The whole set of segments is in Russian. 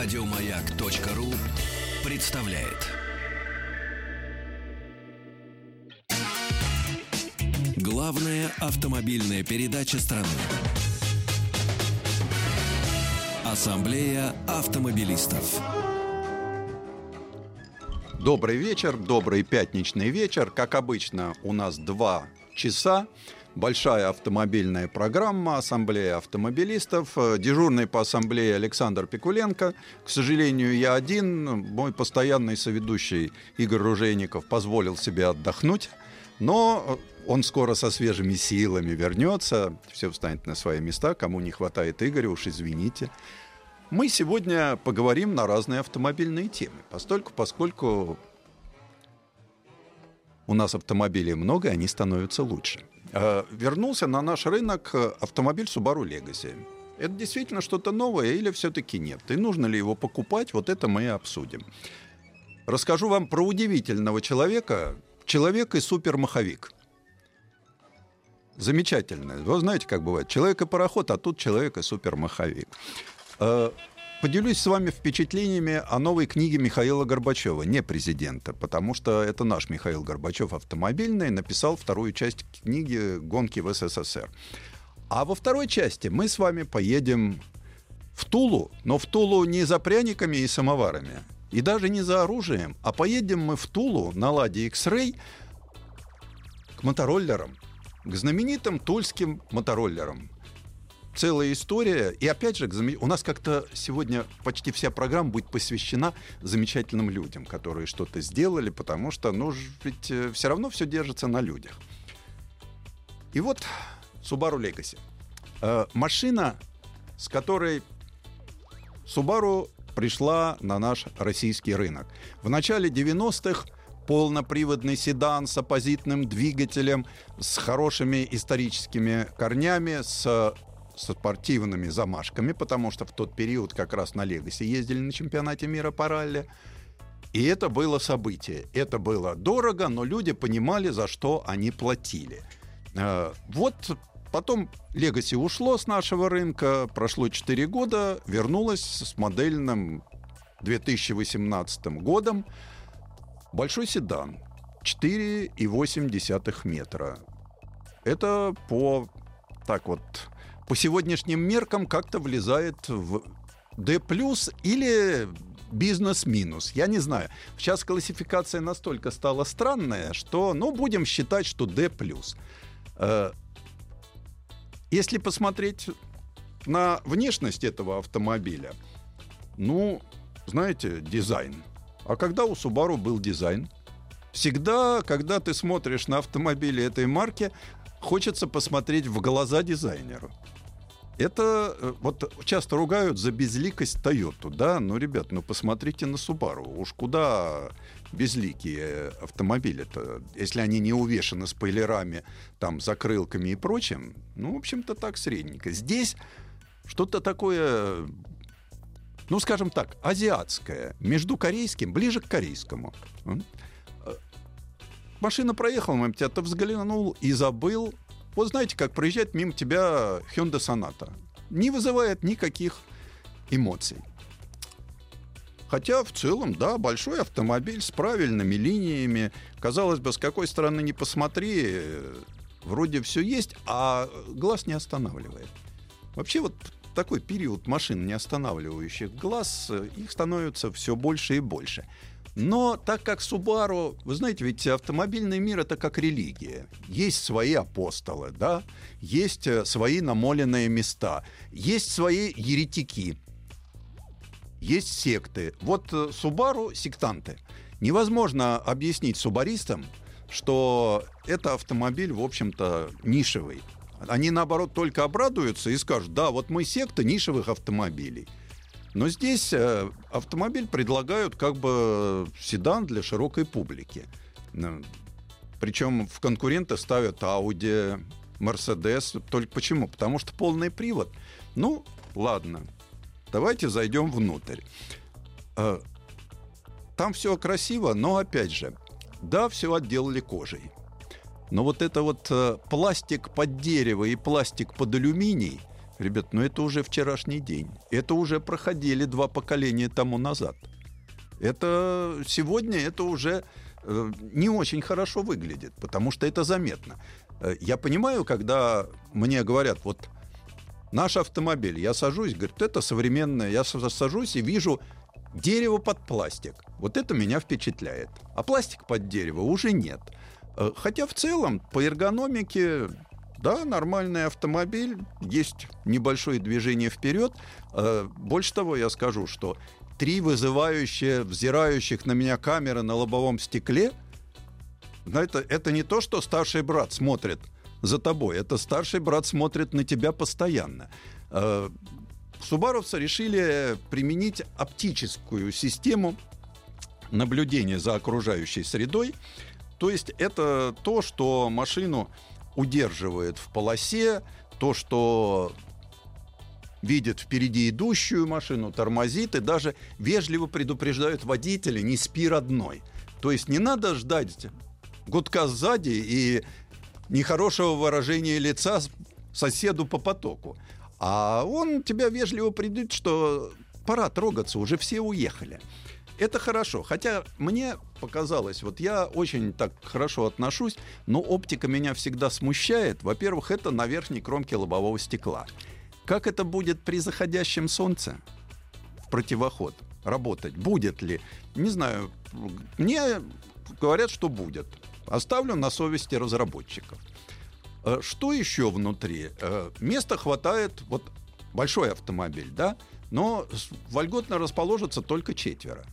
Радиомаяк.ру представляет. Главная автомобильная передача страны. Ассамблея автомобилистов. Добрый вечер, добрый пятничный вечер. Как обычно, у нас два часа. Большая автомобильная программа Ассамблея автомобилистов. Дежурный по ассамблее Александр Пикуленко. К сожалению, я один. Мой постоянный соведущий Игорь Ружейников позволил себе отдохнуть. Но он скоро со свежими силами вернется. Все встанет на свои места. Кому не хватает Игоря, уж извините. Мы сегодня поговорим на разные автомобильные темы, постольку, поскольку у нас автомобилей много, и они становятся лучше. Э, вернулся на наш рынок автомобиль Subaru Legacy. Это действительно что-то новое или все-таки нет? И нужно ли его покупать? Вот это мы и обсудим. Расскажу вам про удивительного человека. Человек и супермаховик. Замечательно. Вы знаете, как бывает. Человек и пароход, а тут человек и супермаховик. Поделюсь с вами впечатлениями о новой книге Михаила Горбачева, не президента, потому что это наш Михаил Горбачев автомобильный, написал вторую часть книги «Гонки в СССР». А во второй части мы с вами поедем в Тулу, но в Тулу не за пряниками и самоварами, и даже не за оружием, а поедем мы в Тулу на «Ладе X-Ray» к мотороллерам, к знаменитым тульским мотороллерам целая история. И опять же, у нас как-то сегодня почти вся программа будет посвящена замечательным людям, которые что-то сделали, потому что, ну, ведь э, все равно все держится на людях. И вот Subaru Legacy. Э, машина, с которой Subaru пришла на наш российский рынок. В начале 90-х полноприводный седан с оппозитным двигателем, с хорошими историческими корнями, с со спортивными замашками, потому что в тот период как раз на Легасе ездили на чемпионате мира по ралли. И это было событие. Это было дорого, но люди понимали, за что они платили. Э, вот потом Legacy ушло с нашего рынка, прошло 4 года, вернулось с модельным 2018 годом. Большой седан, 4,8 метра. Это по так вот по сегодняшним меркам как-то влезает в D+, или бизнес-минус. Я не знаю. Сейчас классификация настолько стала странная, что, ну, будем считать, что D+. Э, если посмотреть на внешность этого автомобиля, ну, знаете, дизайн. А когда у Subaru был дизайн? Всегда, когда ты смотришь на автомобили этой марки, хочется посмотреть в глаза дизайнеру. Это э, вот часто ругают за безликость Тойоту, да? Ну, ребят, ну посмотрите на Субару. Уж куда безликие автомобили-то, если они не увешаны спойлерами, там, закрылками и прочим, ну, в общем-то, так средненько. Здесь что-то такое, ну, скажем так, азиатское, между корейским, ближе к корейскому. Э, машина проехала, мам, тебя ты взглянул и забыл вот знаете, как проезжает мимо тебя Hyundai Sonata. Не вызывает никаких эмоций. Хотя в целом, да, большой автомобиль с правильными линиями. Казалось бы, с какой стороны не посмотри, вроде все есть, а глаз не останавливает. Вообще вот такой период машин, не останавливающих глаз, их становится все больше и больше. Но так как Subaru, вы знаете, ведь автомобильный мир это как религия. Есть свои апостолы, да, есть э, свои намоленные места, есть свои еретики, есть секты. Вот э, Subaru сектанты. Невозможно объяснить субаристам, что это автомобиль, в общем-то, нишевый. Они, наоборот, только обрадуются и скажут, да, вот мы секта нишевых автомобилей. Но здесь э, автомобиль предлагают как бы седан для широкой публики. Причем в конкуренты ставят Audi, Mercedes. Только почему? Потому что полный привод. Ну, ладно, давайте зайдем внутрь. Э, там все красиво, но опять же, да, все отделали кожей. Но вот это вот э, пластик под дерево и пластик под алюминий, Ребят, ну это уже вчерашний день. Это уже проходили два поколения тому назад. Это сегодня это уже э, не очень хорошо выглядит, потому что это заметно. Э, я понимаю, когда мне говорят, вот наш автомобиль, я сажусь, говорит, это современное, я сажусь и вижу дерево под пластик. Вот это меня впечатляет. А пластик под дерево уже нет. Э, хотя в целом по эргономике да, нормальный автомобиль, есть небольшое движение вперед. Э, больше того, я скажу, что три вызывающие, взирающих на меня камеры на лобовом стекле, это, это не то, что старший брат смотрит за тобой, это старший брат смотрит на тебя постоянно. Э, субаровцы решили применить оптическую систему наблюдения за окружающей средой. То есть это то, что машину удерживает в полосе, то, что видит впереди идущую машину, тормозит и даже вежливо предупреждают водителя «не спи, родной». То есть не надо ждать гудка сзади и нехорошего выражения лица соседу по потоку. А он тебя вежливо придет, что пора трогаться, уже все уехали. Это хорошо. Хотя мне показалось, вот я очень так хорошо отношусь, но оптика меня всегда смущает. Во-первых, это на верхней кромке лобового стекла. Как это будет при заходящем солнце в противоход работать? Будет ли? Не знаю. Мне говорят, что будет. Оставлю на совести разработчиков. Э, что еще внутри? Э, места хватает, вот большой автомобиль, да, но вольготно расположится только четверо.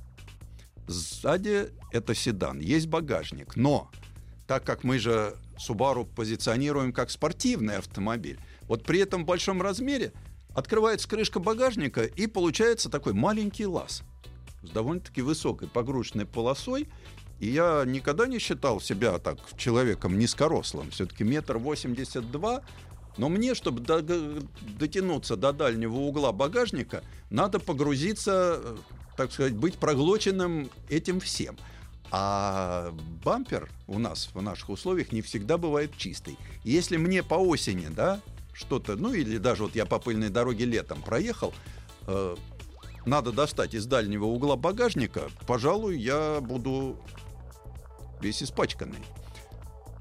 Сзади это седан, есть багажник. Но так как мы же Subaru позиционируем как спортивный автомобиль, вот при этом большом размере открывается крышка багажника и получается такой маленький лаз с довольно-таки высокой погрузочной полосой. И я никогда не считал себя так человеком низкорослым. Все-таки метр восемьдесят два. Но мне, чтобы дотянуться до дальнего угла багажника, надо погрузиться э, так сказать, быть проглоченным этим всем. А бампер у нас в наших условиях не всегда бывает чистый. Если мне по осени, да, что-то, ну или даже вот я по пыльной дороге летом проехал, э, надо достать из дальнего угла багажника, пожалуй, я буду весь испачканный.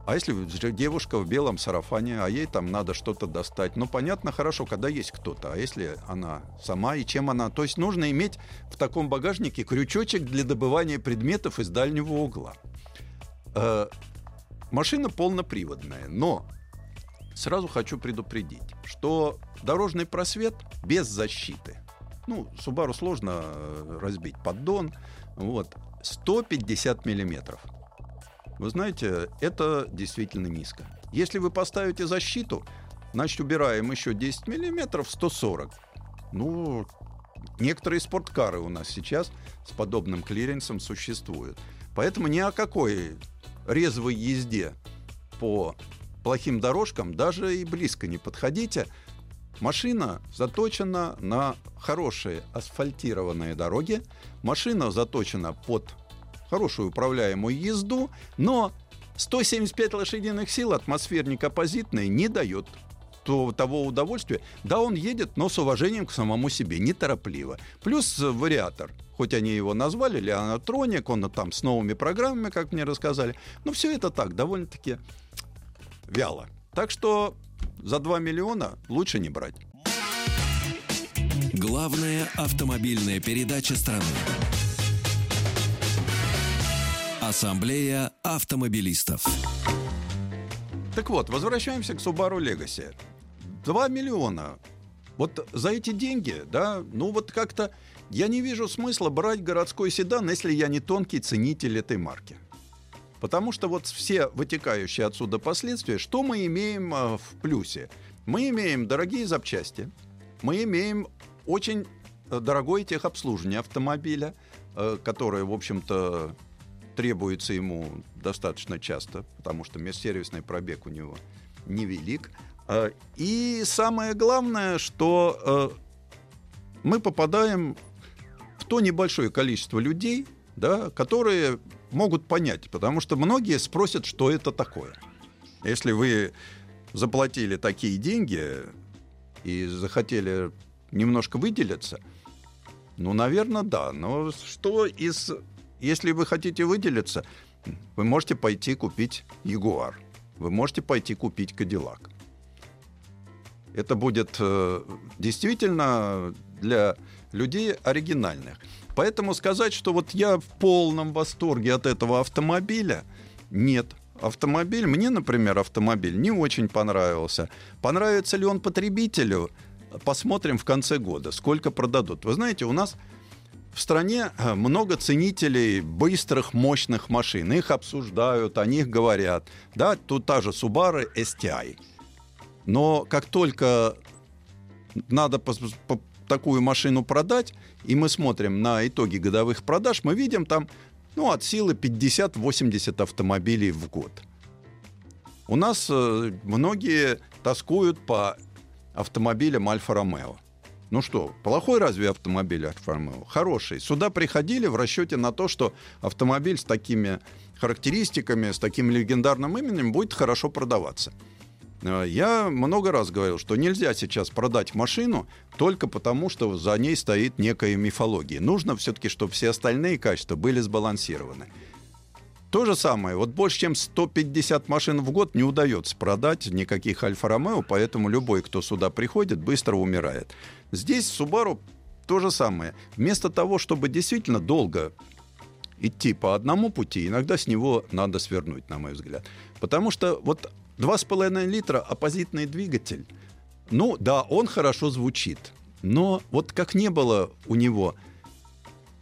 А если девушка в белом сарафане, а ей там надо что-то достать, ну понятно, хорошо, когда есть кто-то, а если она сама и чем она, то есть нужно иметь в таком багажнике крючочек для добывания предметов из дальнего угла. Э, машина полноприводная, но сразу хочу предупредить, что дорожный просвет без защиты, ну, Subaru сложно э, разбить поддон, вот, 150 миллиметров – вы знаете, это действительно низко. Если вы поставите защиту, значит, убираем еще 10 миллиметров, 140. Ну, некоторые спорткары у нас сейчас с подобным клиренсом существуют. Поэтому ни о какой резвой езде по плохим дорожкам даже и близко не подходите. Машина заточена на хорошие асфальтированные дороги. Машина заточена под хорошую управляемую езду, но 175 лошадиных сил атмосферник оппозитный не дает то, того удовольствия. Да, он едет, но с уважением к самому себе, неторопливо. Плюс вариатор. Хоть они его назвали Леонатроник, он там с новыми программами, как мне рассказали. Но все это так, довольно-таки вяло. Так что за 2 миллиона лучше не брать. Главная автомобильная передача страны. Ассамблея автомобилистов. Так вот, возвращаемся к Subaru Legacy. 2 миллиона. Вот за эти деньги, да, ну вот как-то я не вижу смысла брать городской седан, если я не тонкий ценитель этой марки. Потому что вот все вытекающие отсюда последствия, что мы имеем э, в плюсе? Мы имеем дорогие запчасти, мы имеем очень э, дорогое техобслуживание автомобиля, э, которое, в общем-то, требуется ему достаточно часто, потому что межсервисный пробег у него невелик. А, и самое главное, что э, мы попадаем в то небольшое количество людей, да, которые могут понять, потому что многие спросят, что это такое. Если вы заплатили такие деньги, и захотели немножко выделиться, ну, наверное, да. Но что из... Если вы хотите выделиться, вы можете пойти купить Ягуар. Вы можете пойти купить Кадиллак. Это будет э, действительно для людей оригинальных. Поэтому сказать, что вот я в полном восторге от этого автомобиля, нет. Автомобиль, мне, например, автомобиль не очень понравился. Понравится ли он потребителю? Посмотрим в конце года, сколько продадут. Вы знаете, у нас в стране э, много ценителей быстрых, мощных машин. Их обсуждают, о них говорят. Да, тут та же Subaru STI. Но как только надо такую машину продать, и мы смотрим на итоги годовых продаж, мы видим там ну, от силы 50-80 автомобилей в год. У нас э, многие тоскуют по автомобилям Альфа-Ромео. Ну что, плохой разве автомобиль Альфа-Ромео? Хороший. Сюда приходили в расчете на то, что автомобиль с такими характеристиками, с таким легендарным именем будет хорошо продаваться. Э, я много раз говорил, что нельзя сейчас продать машину только потому, что за ней стоит некая мифология. Нужно все-таки, чтобы все остальные качества были сбалансированы. То же самое, вот больше чем 150 машин в год не удается продать никаких Альфа-Ромео, поэтому любой, кто сюда приходит, быстро умирает. Здесь Subaru то же самое. Вместо того, чтобы действительно долго идти по одному пути, иногда с него надо свернуть, на мой взгляд. Потому что вот 2,5 литра оппозитный двигатель. Ну да, он хорошо звучит. Но вот как не было у него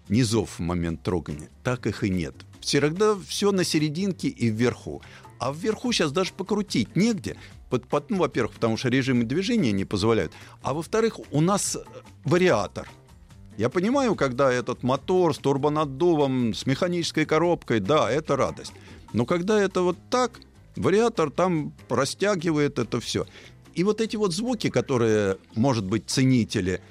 низов в момент трогания, так их и нет. Всегда все на серединке и вверху. А вверху сейчас даже покрутить негде. Под, ну, во-первых, потому что режимы движения не позволяют. А во-вторых, у нас вариатор. Я понимаю, когда этот мотор с турбонаддувом, с механической коробкой, да, это радость. Но когда это вот так, Вариатор там растягивает это все. И вот эти вот звуки, которые, может быть, ценители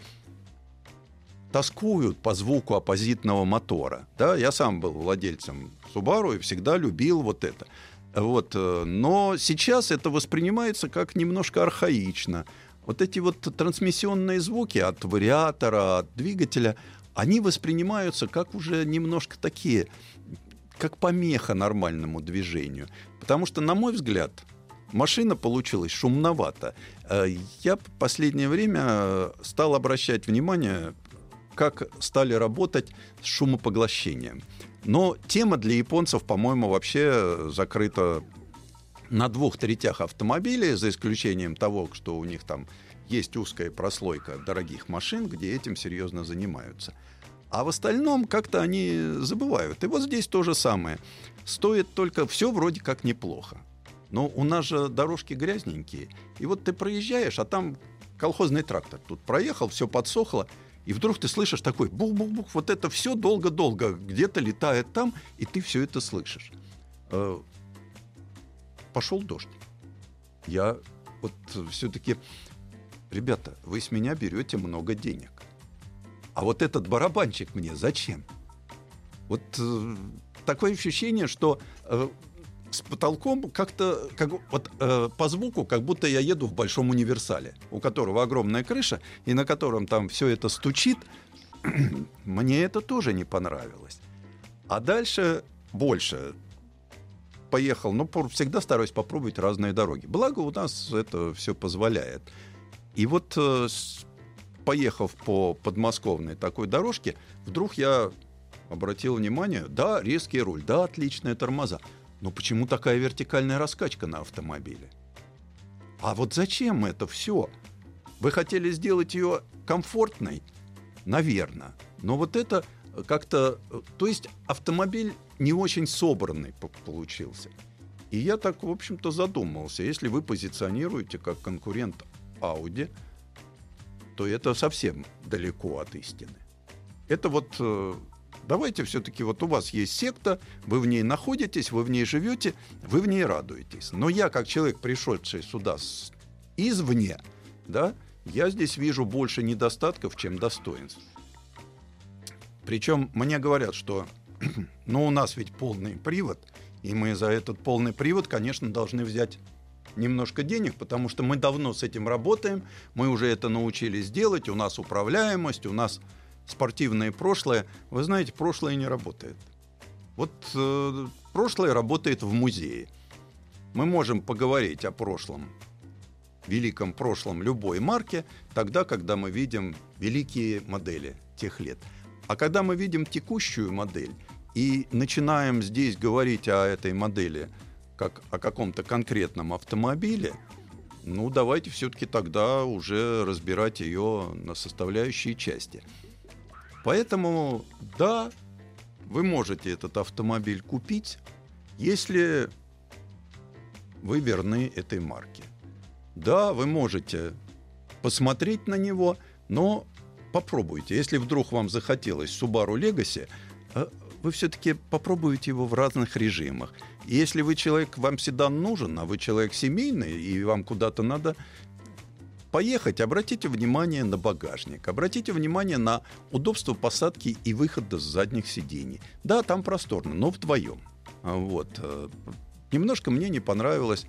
тоскуют по звуку оппозитного мотора. Да, я сам был владельцем Subaru и всегда любил вот это. Вот, э, но сейчас это воспринимается как немножко архаично. Вот эти вот трансмиссионные звуки от вариатора, от двигателя, они воспринимаются как уже немножко такие как помеха нормальному движению. Потому что, на мой взгляд, машина получилась шумновато. Э, я в последнее время стал обращать внимание, как стали работать с шумопоглощением. Но тема для японцев, по-моему, вообще закрыта на двух третях автомобилей, за исключением того, что у них там есть узкая прослойка дорогих машин, где этим серьезно занимаются. А в остальном как-то они забывают. И вот здесь то же самое. Стоит только все вроде как неплохо. Но у нас же дорожки грязненькие. И вот ты проезжаешь, а там колхозный трактор. Тут проехал, все подсохло. И вдруг ты слышишь такой бух-бух-бух, вот это все долго-долго где-то летает там, и ты все это слышишь. Э, пошел дождь. Я вот все-таки, ребята, вы с меня берете много денег. А вот этот барабанчик мне зачем? Вот э, такое ощущение, что э, с потолком как-то как, вот, э, по звуку, как будто я еду в большом универсале, у которого огромная крыша, и на котором там все это стучит. Мне это тоже не понравилось. А дальше больше поехал, но всегда стараюсь попробовать разные дороги. Благо у нас это все позволяет. И вот э, поехав по подмосковной такой дорожке, вдруг я обратил внимание, да, резкий руль, да, отличные тормоза, но почему такая вертикальная раскачка на автомобиле? А вот зачем это все? Вы хотели сделать ее комфортной? Наверное. Но вот это как-то... То есть автомобиль не очень собранный получился. И я так, в общем-то, задумался. Если вы позиционируете как конкурент Audi, то это совсем далеко от истины. Это вот э, давайте все-таки вот у вас есть секта, вы в ней находитесь, вы в ней живете, вы в ней радуетесь. Но я, как человек, пришедший сюда извне, да, я здесь вижу больше недостатков, чем достоинств. Причем мне говорят, что ну, у нас ведь полный привод, и мы за этот полный привод, конечно, должны взять немножко денег, потому что мы давно с этим работаем, мы уже это научились делать, у нас управляемость, у нас спортивное прошлое. Вы знаете, прошлое не работает. Вот э, прошлое работает в музее. Мы можем поговорить о прошлом, великом прошлом любой марки, тогда, когда мы видим великие модели тех лет. А когда мы видим текущую модель и начинаем здесь говорить о этой модели как о каком-то конкретном автомобиле, ну давайте все-таки тогда уже разбирать ее на составляющие части. Поэтому, да, вы можете этот автомобиль купить, если вы верны этой марке. Да, вы можете посмотреть на него, но попробуйте. Если вдруг вам захотелось Subaru Legacy, э, вы все-таки попробуйте его в разных режимах. Если вы человек, вам седан нужен, а вы человек семейный, и вам куда-то надо поехать, обратите внимание на багажник, обратите внимание на удобство посадки и выхода с задних сидений. Да, там просторно, но вдвоем. Вот. Э, немножко мне не понравилось,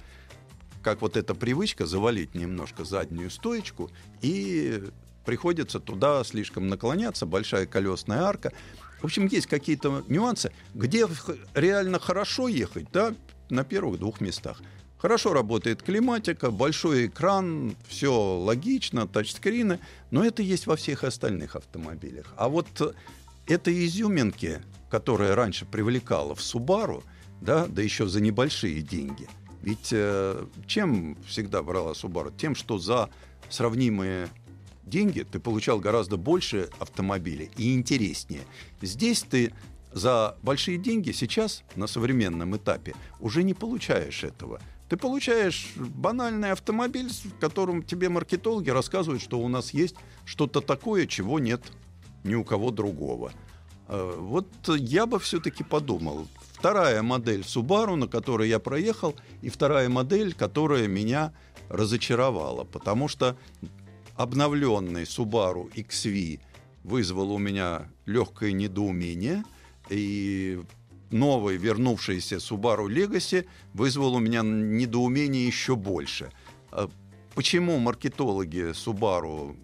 как вот эта привычка завалить немножко заднюю стоечку и приходится туда слишком наклоняться, большая колесная арка. В общем, есть какие-то нюансы, где реально хорошо ехать, да, на первых двух местах. Хорошо работает климатика, большой экран, все логично, тачскрины, но это есть во всех остальных автомобилях. А вот этой изюминки, которая раньше привлекала в Subaru, да, да еще за небольшие деньги. Ведь э, чем всегда брала Subaru? Тем, что за сравнимые деньги ты получал гораздо больше автомобилей и интереснее. Здесь ты за большие деньги сейчас на современном этапе уже не получаешь этого. Ты получаешь банальный автомобиль, в котором тебе маркетологи рассказывают, что у нас есть что-то такое, чего нет ни у кого другого. Э, вот я бы все-таки подумал. Вторая модель Subaru, на которой я проехал, и вторая модель, которая меня разочаровала, потому что обновленный Subaru XV вызвал у меня легкое недоумение, и новый вернувшийся Subaru Legacy вызвал у меня недоумение еще больше. А почему маркетологи Subaru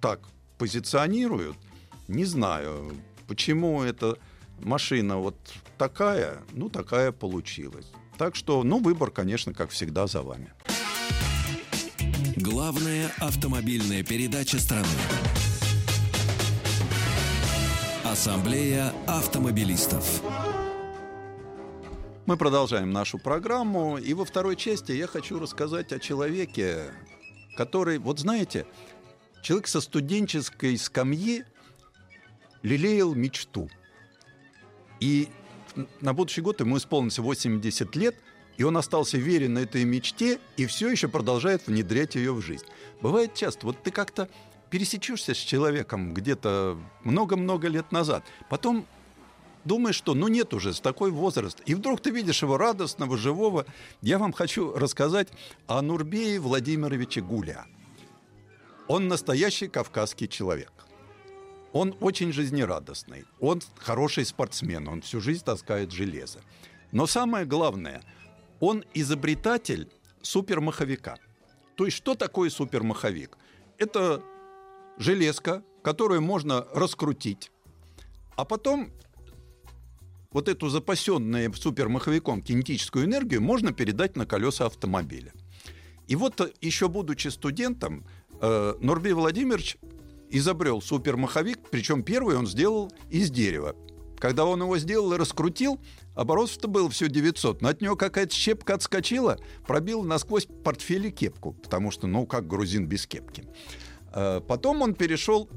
так позиционируют, не знаю. Почему эта машина вот такая, ну такая получилась. Так что, ну, выбор, конечно, как всегда, за вами. Главная автомобильная передача страны. Ассамблея автомобилистов. Мы продолжаем нашу программу, и во второй части я хочу рассказать о человеке, который, вот знаете, человек со студенческой скамьи лелеял мечту. И на будущий год ему исполнится 80 лет, и он остался верен этой мечте и все еще продолжает внедрять ее в жизнь. Бывает часто, вот ты как-то пересечешься с человеком где-то много-много лет назад, потом думаешь, что ну нет уже, с такой возраст. И вдруг ты видишь его радостного, живого. Я вам хочу рассказать о Нурбее Владимировиче Гуля. Он настоящий кавказский человек. Он очень жизнерадостный. Он хороший спортсмен. Он всю жизнь таскает железо. Но самое главное, он изобретатель супермаховика. То есть что такое супермаховик? Это железка, которую можно раскрутить, а потом вот эту запасенную супермаховиком кинетическую энергию можно передать на колеса автомобиля. И вот э, еще будучи студентом, э, Нурбей Владимирович изобрел супермаховик, причем первый он сделал из дерева. Когда он его сделал и раскрутил, оборотов-то было все 900, но от него какая-то щепка отскочила, пробила насквозь портфель и кепку, потому что, ну, как грузин без кепки. Э, потом он перешел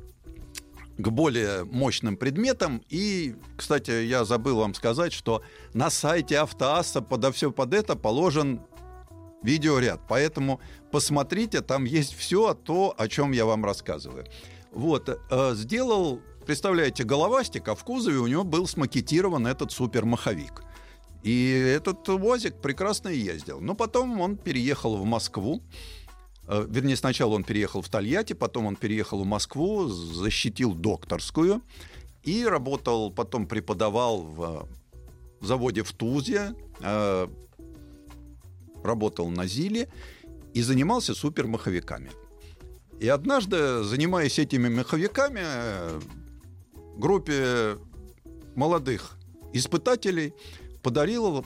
к более мощным предметам. И, кстати, я забыл вам сказать, что на сайте Автоасса подо все под это положен видеоряд. Поэтому посмотрите, там есть все то, о чем я вам рассказываю. Вот, э, сделал, представляете, головастик, а в кузове у него был смакетирован этот супермаховик. И этот УАЗик прекрасно ездил. Но потом он переехал в Москву, вернее, сначала он переехал в Тольятти, потом он переехал в Москву, защитил докторскую и работал, потом преподавал в, в заводе в Тузе, э, работал на ЗИЛе и занимался супермаховиками. И однажды, занимаясь этими маховиками, группе молодых испытателей подарил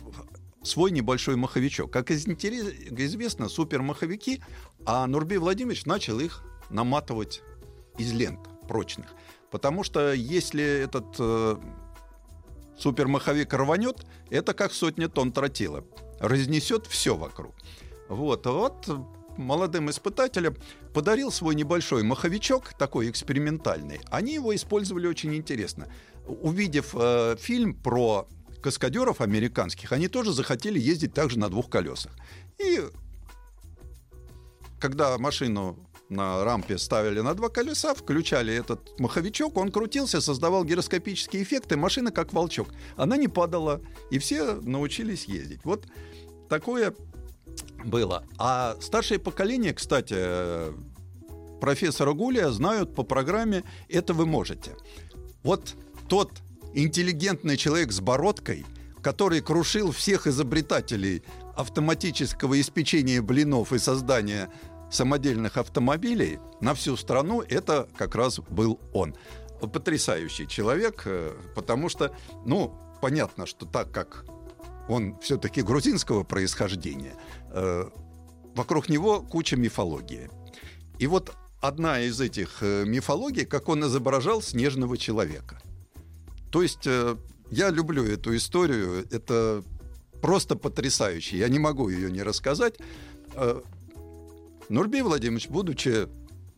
свой небольшой маховичок. Как известно, супермаховики, а Нурбей Владимирович начал их наматывать из лент прочных. Потому что если этот э, супермаховик рванет, это как сотня тонн тротила. Разнесет все вокруг. Вот, вот молодым испытателям подарил свой небольшой маховичок, такой экспериментальный. Они его использовали очень интересно. Увидев э, фильм про каскадеров американских, они тоже захотели ездить также на двух колесах. И когда машину на рампе ставили на два колеса, включали этот маховичок, он крутился, создавал гироскопические эффекты, машина как волчок. Она не падала, и все научились ездить. Вот такое было. А старшее поколение, кстати, профессора Гулия знают по программе «Это вы можете». Вот тот интеллигентный человек с бородкой, который крушил всех изобретателей автоматического испечения блинов и создания самодельных автомобилей на всю страну, это как раз был он. Потрясающий человек, э, потому что, ну, понятно, что так как он все-таки грузинского происхождения, э, вокруг него куча мифологии. И вот одна из этих э, мифологий, как он изображал снежного человека. То есть э, я люблю эту историю, это просто потрясающе. Я не могу ее не рассказать. Э, Нурбей Владимирович, будучи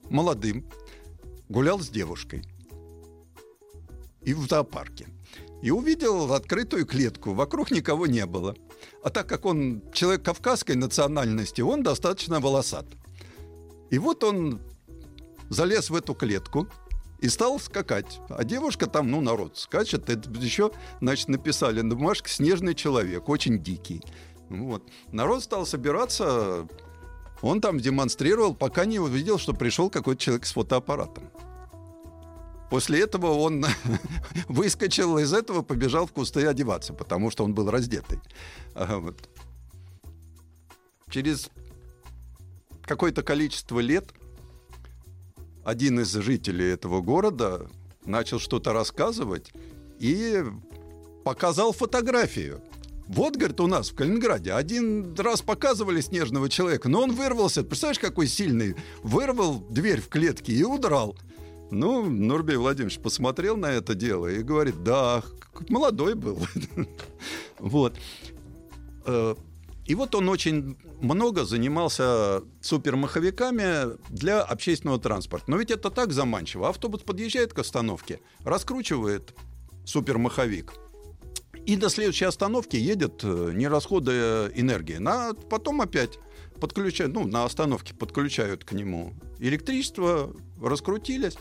молодым, гулял с девушкой и в зоопарке. И увидел открытую клетку, вокруг никого не было. А так как он человек кавказской национальности, он достаточно волосат. И вот он залез в эту клетку, и стал скакать. А девушка там, ну, народ скачет. Это еще, значит, написали на бумажке «Снежный человек», очень дикий. Вот. Народ стал собираться, он там демонстрировал, пока не увидел, что пришел какой-то человек с фотоаппаратом. После этого он выскочил из этого, побежал в кусты одеваться, потому что он был раздетый. Вот. Через какое-то количество лет – один из жителей этого города начал что-то рассказывать и показал фотографию. Вот, говорит, у нас в Калининграде один раз показывали снежного человека, но он вырвался. Представляешь, какой сильный? Вырвал дверь в клетке и удрал. Ну, Нурбей Владимирович посмотрел на это дело и говорит, да, молодой был. Вот. И вот он очень много занимался супермаховиками для общественного транспорта. Но ведь это так заманчиво. Автобус подъезжает к остановке, раскручивает супермаховик. И до следующей остановки едет, э, не расходуя энергии. На, потом опять подключают, ну, на остановке подключают к нему электричество, раскрутились.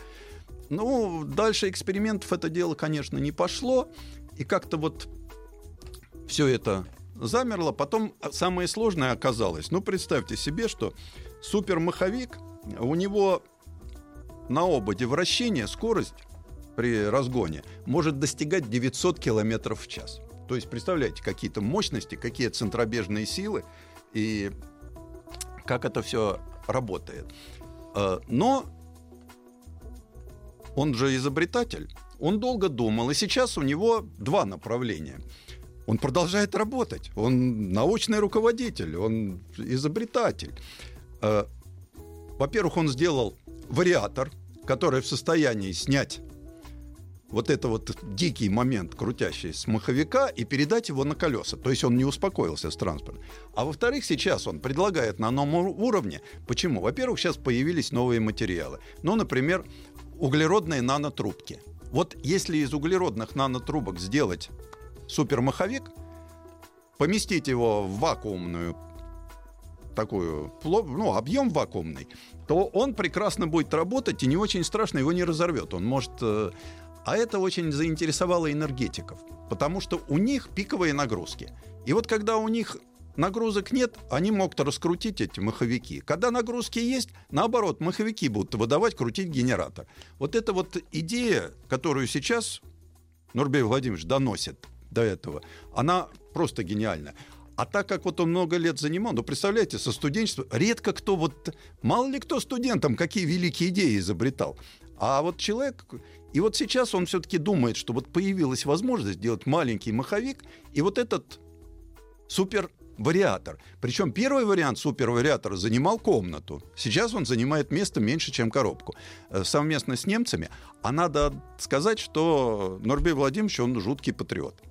Ну, дальше экспериментов это дело, конечно, не пошло. И как-то вот все это замерло. Потом самое сложное оказалось. Ну, представьте себе, что супермаховик, у него на ободе вращения скорость при разгоне может достигать 900 км в час. То есть, представляете, какие-то мощности, какие центробежные силы и как это все работает. Э, но он же изобретатель, он долго думал, и сейчас у него два направления – он продолжает работать. Он научный руководитель, он изобретатель. Э, во-первых, он сделал вариатор, который в состоянии снять вот это вот дикий момент, крутящий с маховика, и передать его на колеса. То есть он не успокоился с транспортом. А во-вторых, сейчас он предлагает на новом уровне. Почему? Во-первых, сейчас появились новые материалы. Ну, например, углеродные нанотрубки. Вот если из углеродных нанотрубок сделать супермаховик, поместить его в вакуумную такую, ну, объем вакуумный, то он прекрасно будет работать и не очень страшно его не разорвет. Он может... Э, а это очень заинтересовало энергетиков, потому что у них пиковые нагрузки. И вот когда у них нагрузок нет, они могут раскрутить эти маховики. Когда нагрузки есть, наоборот, маховики будут выдавать, крутить генератор. Вот эта вот идея, которую сейчас Нурбей Владимирович доносит до этого, она просто гениальна. А так как вот он много лет занимал, ну, представляете, со студенчества, редко кто вот, мало ли кто студентам какие великие идеи изобретал. А вот человек, и вот сейчас он все-таки думает, что вот появилась возможность сделать маленький маховик, и вот этот супер вариатор. Причем первый вариант супервариатора занимал комнату. Сейчас он занимает место меньше, чем коробку. Э, совместно с немцами. А надо сказать, что Норбей Владимирович, он жуткий патриот.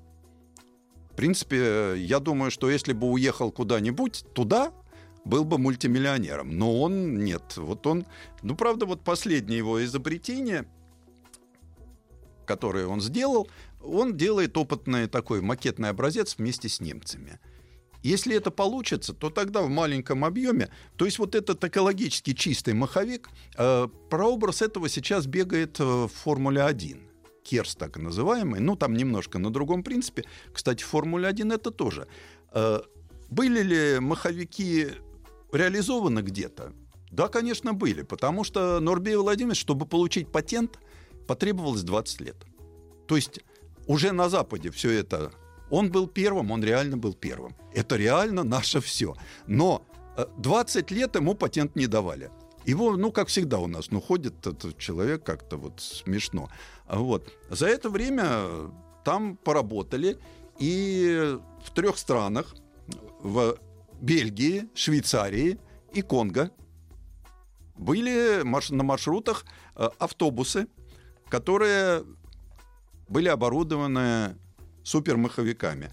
В принципе, я думаю, что если бы уехал куда-нибудь туда, был бы мультимиллионером. Но он нет. Вот он... Ну, правда, вот последнее его изобретение, которое он сделал, он делает опытный такой макетный образец вместе с немцами. Если это получится, то тогда в маленьком объеме, то есть вот этот экологически чистый маховик, э, прообраз этого сейчас бегает э, в Формуле 1. Керс так называемый, ну там немножко на другом принципе. Кстати, в Формуле 1 это тоже. Э, были ли маховики реализованы где-то? Да, конечно, были, потому что Норбей Владимирович, чтобы получить патент, потребовалось 20 лет. То есть уже на Западе все это он был первым, он реально был первым. Это реально наше все. Но 20 э, лет ему патент не давали. Его, ну, как всегда у нас, ну, ходит этот человек как-то вот смешно. Вот. За это время там поработали, и в трех странах, в Бельгии, Швейцарии и Конго, были на маршрутах э, автобусы, которые были оборудованы супермаховиками.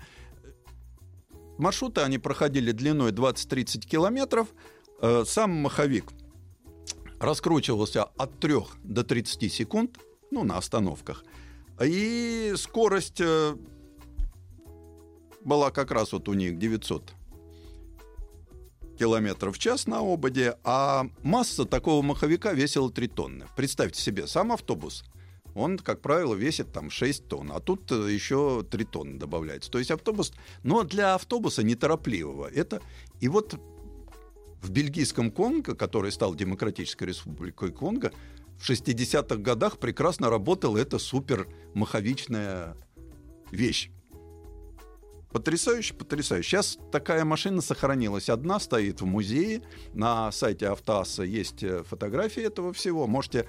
Маршруты они проходили длиной 20-30 километров. Э, сам маховик раскручивался от 3 до 30 секунд, ну, на остановках. И скорость э, была как раз вот у них 900 километров в час на ободе, а масса такого маховика весила 3 тонны. Представьте себе, сам автобус он, как правило, весит там 6 тонн, а тут э, еще 3 тонны добавляется. То есть автобус, но для автобуса неторопливого. Это, и вот в бельгийском Конго, который стал Демократической Республикой Конго, в 60-х годах прекрасно работала эта супер маховичная вещь. Потрясающе, потрясающе. Сейчас такая машина сохранилась одна, стоит в музее. На сайте Автоаса есть э, фотографии этого всего. Можете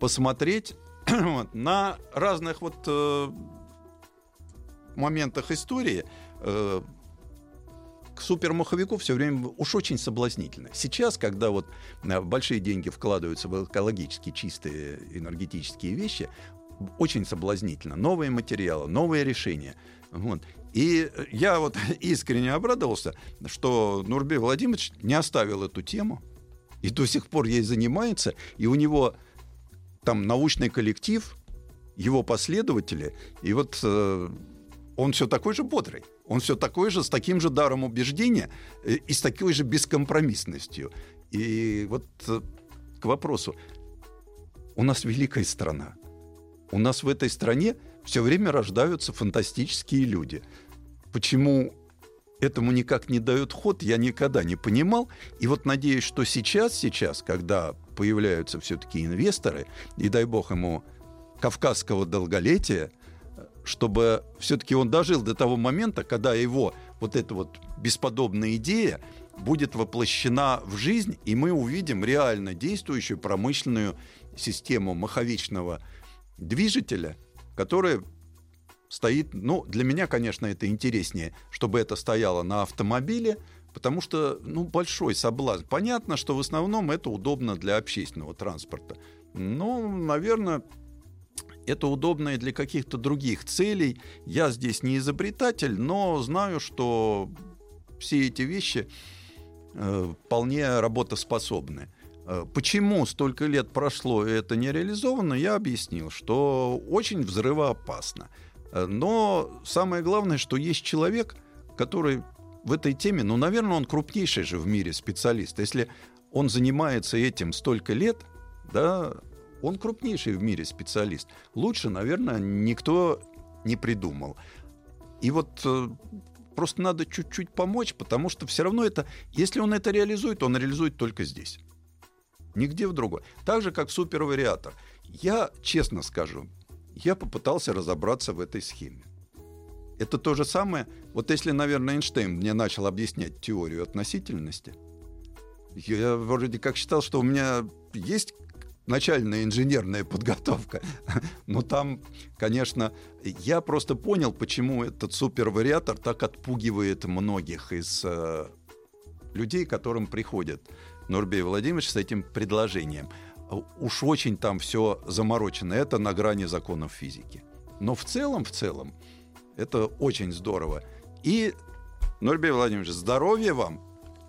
посмотреть на разных вот э, моментах истории э, супермаховику все время уж очень соблазнительно. Сейчас, когда вот э, большие деньги вкладываются в экологически чистые энергетические вещи, очень соблазнительно. Новые материалы, новые решения. Вот. И я вот искренне обрадовался, что Нурбей Владимирович не оставил эту тему и до сих пор ей занимается, и у него там научный коллектив, его последователи, и вот э, он все такой же бодрый, он все такой же, с таким же даром убеждения э, и с такой же бескомпромиссностью. И вот э, к вопросу, у нас великая страна, у нас в этой стране все время рождаются фантастические люди. Почему этому никак не дают ход, я никогда не понимал. И вот надеюсь, что сейчас, сейчас, когда появляются все-таки инвесторы, и дай бог ему кавказского долголетия, чтобы все-таки он дожил до того момента, когда его вот эта вот бесподобная идея будет воплощена в жизнь, и мы увидим реально действующую промышленную систему маховичного движителя, которая стоит, ну, для меня, конечно, это интереснее, чтобы это стояло на автомобиле, потому что, ну, большой соблазн. Понятно, что в основном это удобно для общественного транспорта. Ну, наверное, это удобно и для каких-то других целей. Я здесь не изобретатель, но знаю, что все эти вещи э, вполне работоспособны. Э, почему столько лет прошло и это не реализовано, я объяснил, что очень взрывоопасно. Э, но самое главное, что есть человек, который в этой теме, ну, наверное, он крупнейший же в мире специалист. Если он занимается этим столько лет, да, он крупнейший в мире специалист. Лучше, наверное, никто не придумал. И вот э, просто надо чуть-чуть помочь, потому что все равно это, если он это реализует, он реализует только здесь. Нигде в другой. Так же, как супервариатор. Я честно скажу, я попытался разобраться в этой схеме. Это то же самое, вот если, наверное, Эйнштейн мне начал объяснять теорию относительности, я вроде как считал, что у меня есть начальная инженерная подготовка. Но там, конечно, я просто понял, почему этот супервариатор так отпугивает многих из э, людей, которым приходят Нурбей Владимирович с этим предложением. Уж очень там все заморочено. Это на грани законов физики. Но в целом, в целом, это очень здорово. И, Нурбей Владимирович, здоровья вам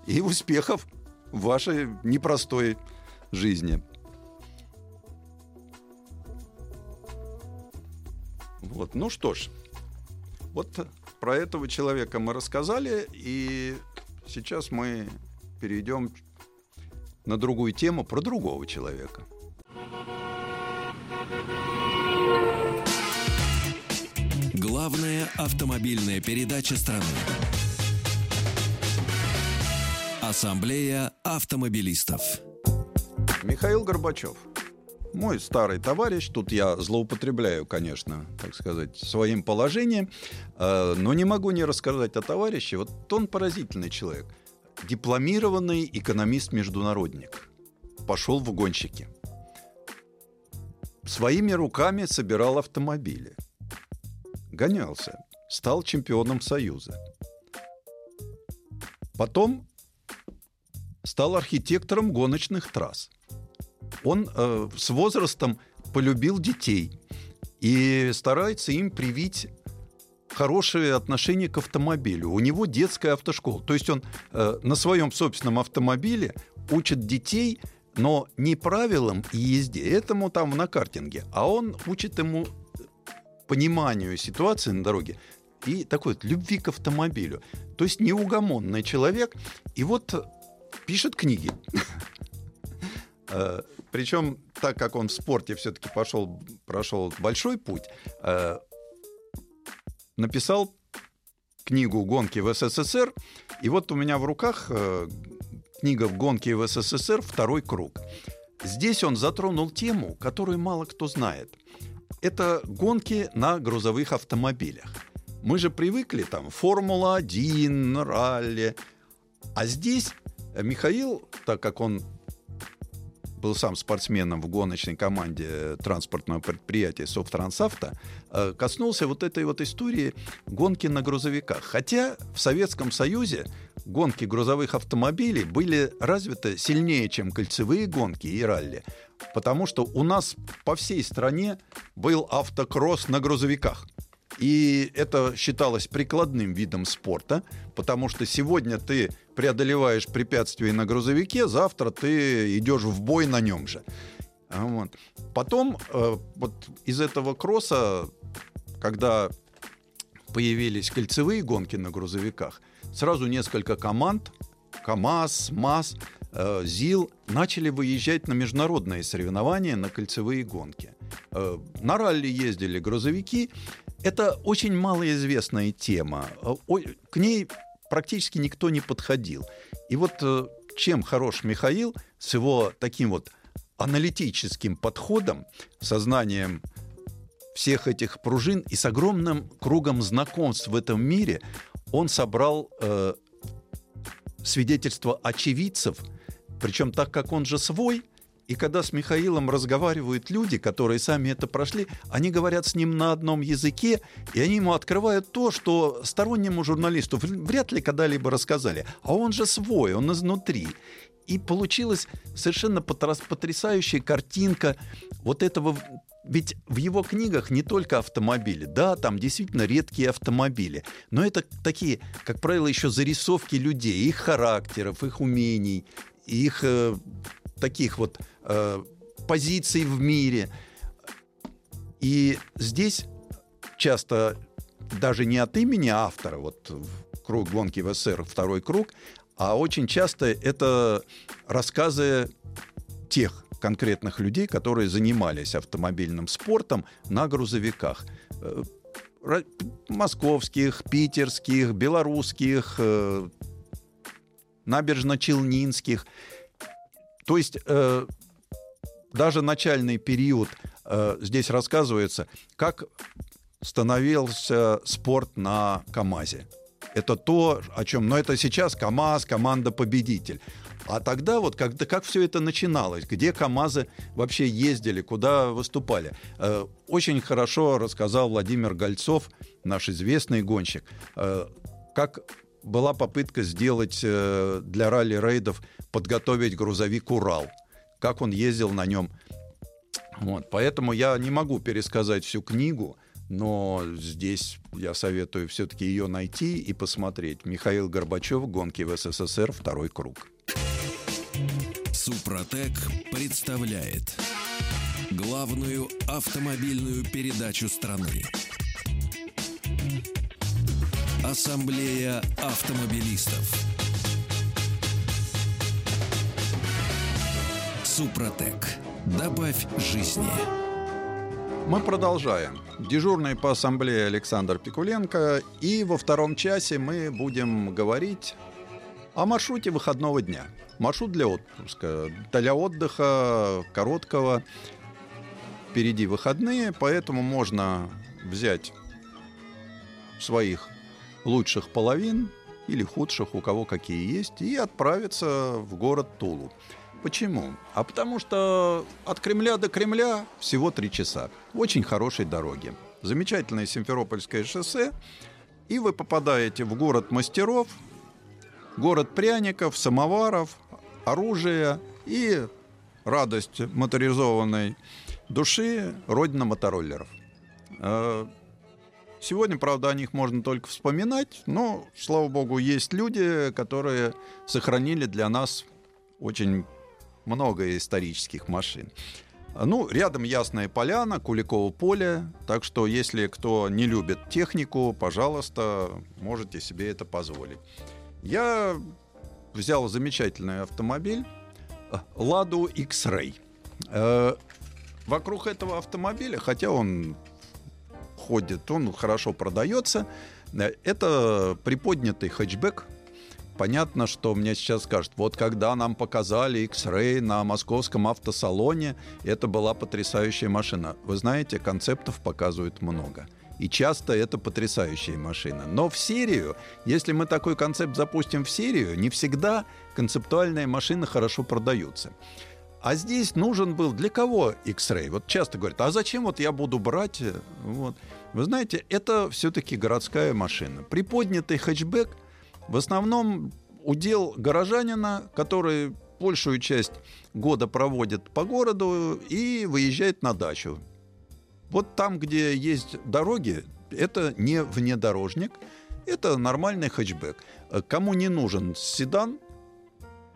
и успехов в вашей непростой жизни. Вот, ну что ж, вот про этого человека мы рассказали, и сейчас мы перейдем на другую тему про другого человека. Главная автомобильная передача страны. Ассамблея автомобилистов. Михаил Горбачев – мой старый товарищ, тут я злоупотребляю, конечно, так сказать, своим положением, э, но не могу не рассказать о товарище. Вот он поразительный человек. Дипломированный экономист-международник. Пошел в гонщики. Своими руками собирал автомобили. Гонялся. Стал чемпионом Союза. Потом стал архитектором гоночных трасс – он э, с возрастом полюбил детей и старается им привить хорошее отношение к автомобилю. У него детская автошкола. То есть он э, на своем собственном автомобиле учит детей, но не правилам езде, этому там на картинге, а он учит ему пониманию ситуации на дороге и такой вот любви к автомобилю. То есть неугомонный человек. И вот пишет книги. Причем, так как он в спорте все-таки пошел, прошел большой путь, э, написал книгу «Гонки в СССР», и вот у меня в руках э, книга «Гонки в СССР. Второй круг». Здесь он затронул тему, которую мало кто знает. Это гонки на грузовых автомобилях. Мы же привыкли там Формула-1, ралли. А здесь Михаил, так как он был сам спортсменом в гоночной команде транспортного предприятия Софтрансавто, э, коснулся вот этой вот истории гонки на грузовиках. Хотя в Советском Союзе гонки грузовых автомобилей были развиты сильнее, чем кольцевые гонки и ралли, потому что у нас по всей стране был автокросс на грузовиках. И это считалось прикладным видом спорта, потому что сегодня ты преодолеваешь препятствия на грузовике, завтра ты идешь в бой на нем же. Вот. Потом э, вот из этого кросса, когда появились кольцевые гонки на грузовиках, сразу несколько команд, КАМАЗ, МАЗ, э, ЗИЛ, начали выезжать на международные соревнования, на кольцевые гонки. Э, на ралли ездили грузовики, это очень малоизвестная тема. К ней практически никто не подходил. И вот э, чем хорош Михаил с его таким вот аналитическим подходом, сознанием всех этих пружин и с огромным кругом знакомств в этом мире, он собрал э, свидетельства очевидцев, причем так как он же свой, и когда с Михаилом разговаривают люди, которые сами это прошли, они говорят с ним на одном языке, и они ему открывают то, что стороннему журналисту вряд ли когда-либо рассказали. А он же свой, он изнутри. И получилась совершенно потрясающая картинка вот этого ведь в его книгах не только автомобили, да, там действительно редкие автомобили, но это такие, как правило, еще зарисовки людей, их характеров, их умений, их э, таких вот э, позиций в мире. И здесь часто даже не от имени автора, вот круг гонки в СССР, второй круг, а очень часто это рассказы тех конкретных людей, которые занимались автомобильным спортом на грузовиках. Э, московских, питерских, белорусских, э, набережно-челнинских. То есть даже начальный период э, здесь рассказывается, как становился спорт на КАМАЗе. Это то, о чем... Но это сейчас КАМАЗ, команда-победитель. А тогда вот как, как все это начиналось, где КАМАЗы вообще ездили, куда выступали. Э, очень хорошо рассказал Владимир Гольцов, наш известный гонщик, э, как была попытка сделать э, для ралли-рейдов, подготовить грузовик «Урал», как он ездил на нем. Вот, поэтому я не могу пересказать всю книгу, но здесь я советую все-таки ее найти и посмотреть. Михаил Горбачев «Гонки в СССР. Второй круг». Супротек представляет главную автомобильную передачу страны. Ассамблея автомобилистов. Супротек. Добавь жизни. Мы продолжаем. Дежурный по ассамблее Александр Пикуленко. И во втором часе мы будем говорить о маршруте выходного дня. Маршрут для отпуска, для отдыха короткого. Впереди выходные, поэтому можно взять своих лучших половин или худших, у кого какие есть, и отправиться в город Тулу. Почему? А потому что от Кремля до Кремля всего три часа. Очень хорошей дороги. Замечательное Симферопольское шоссе. И вы попадаете в город мастеров, город пряников, самоваров, оружия и радость моторизованной души родина мотороллеров. Э, сегодня, правда, о них можно только вспоминать, но, слава богу, есть люди, которые сохранили для нас очень много исторических машин. Ну, рядом Ясная Поляна, Куликово поле, так что если кто не любит технику, пожалуйста, можете себе это позволить. Я взял замечательный автомобиль Ладу X-Ray. Э, вокруг этого автомобиля, хотя он ходит, он хорошо продается, э, это приподнятый хэтчбэк. Понятно, что мне сейчас скажут, вот когда нам показали X-Ray на московском автосалоне, это была потрясающая машина. Вы знаете, концептов показывают много. И часто это потрясающая машина. Но в серию, если мы такой концепт запустим в серию, не всегда концептуальные машины хорошо продаются. А здесь нужен был для кого X-Ray? Вот часто говорят, а зачем вот я буду брать? Вот. Вы знаете, это все-таки городская машина. Приподнятый хэтчбэк в основном удел горожанина, который большую часть года проводит по городу и выезжает на дачу. Вот там, где есть дороги, это не внедорожник, это нормальный хэтчбэк. Кому не нужен седан,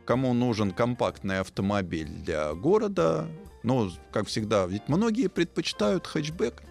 кому нужен компактный автомобиль для города, ну, как всегда, ведь многие предпочитают хэтчбэк,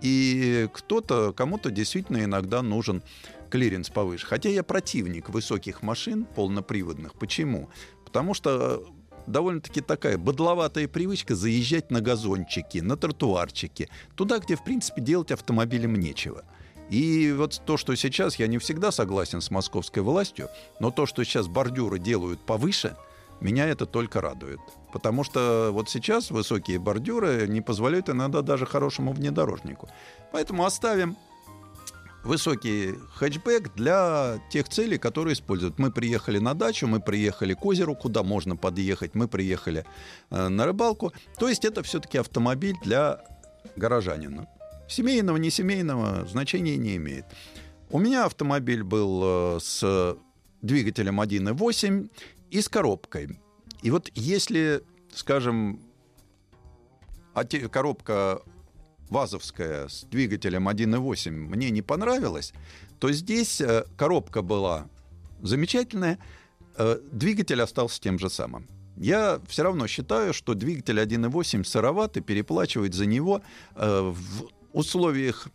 и кто-то, кому-то действительно иногда нужен клиренс повыше. Хотя я противник высоких машин полноприводных. Почему? Потому что довольно-таки такая быдловатая привычка заезжать на газончики, на тротуарчики, туда, где, в принципе, делать автомобилем нечего. И вот то, что сейчас, я не всегда согласен с московской властью, но то, что сейчас бордюры делают повыше, меня это только радует. Потому что вот сейчас высокие бордюры не позволяют иногда даже хорошему внедорожнику. Поэтому оставим высокий хэтчбэк для тех целей, которые используют. Мы приехали на дачу, мы приехали к озеру, куда можно подъехать, мы приехали э, на рыбалку. То есть это все-таки автомобиль для горожанина. Семейного, не семейного значения не имеет. У меня автомобиль был э, с двигателем 1.8 и с коробкой. И вот если, скажем, коробка вазовская с двигателем 1.8 мне не понравилась, то здесь э, коробка была замечательная, э, двигатель остался тем же самым. Я все равно считаю, что двигатель 1.8 сыроват и переплачивать за него э, в условиях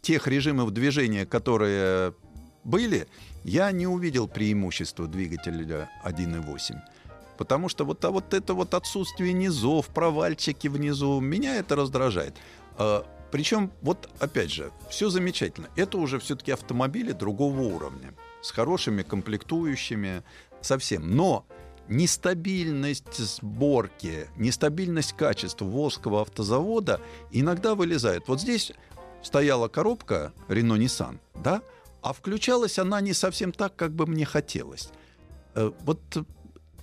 тех режимов движения, которые были, я не увидел преимущества двигателя 1.8. Потому что вот, а вот это вот отсутствие низов, провальчики внизу, меня это раздражает. А, Причем, вот опять же, все замечательно. Это уже все-таки автомобили другого уровня, с хорошими комплектующими, совсем. Но нестабильность сборки, нестабильность качества Волжского автозавода иногда вылезает. Вот здесь стояла коробка Renault Nissan, да, а включалась она не совсем так, как бы мне хотелось. Э, вот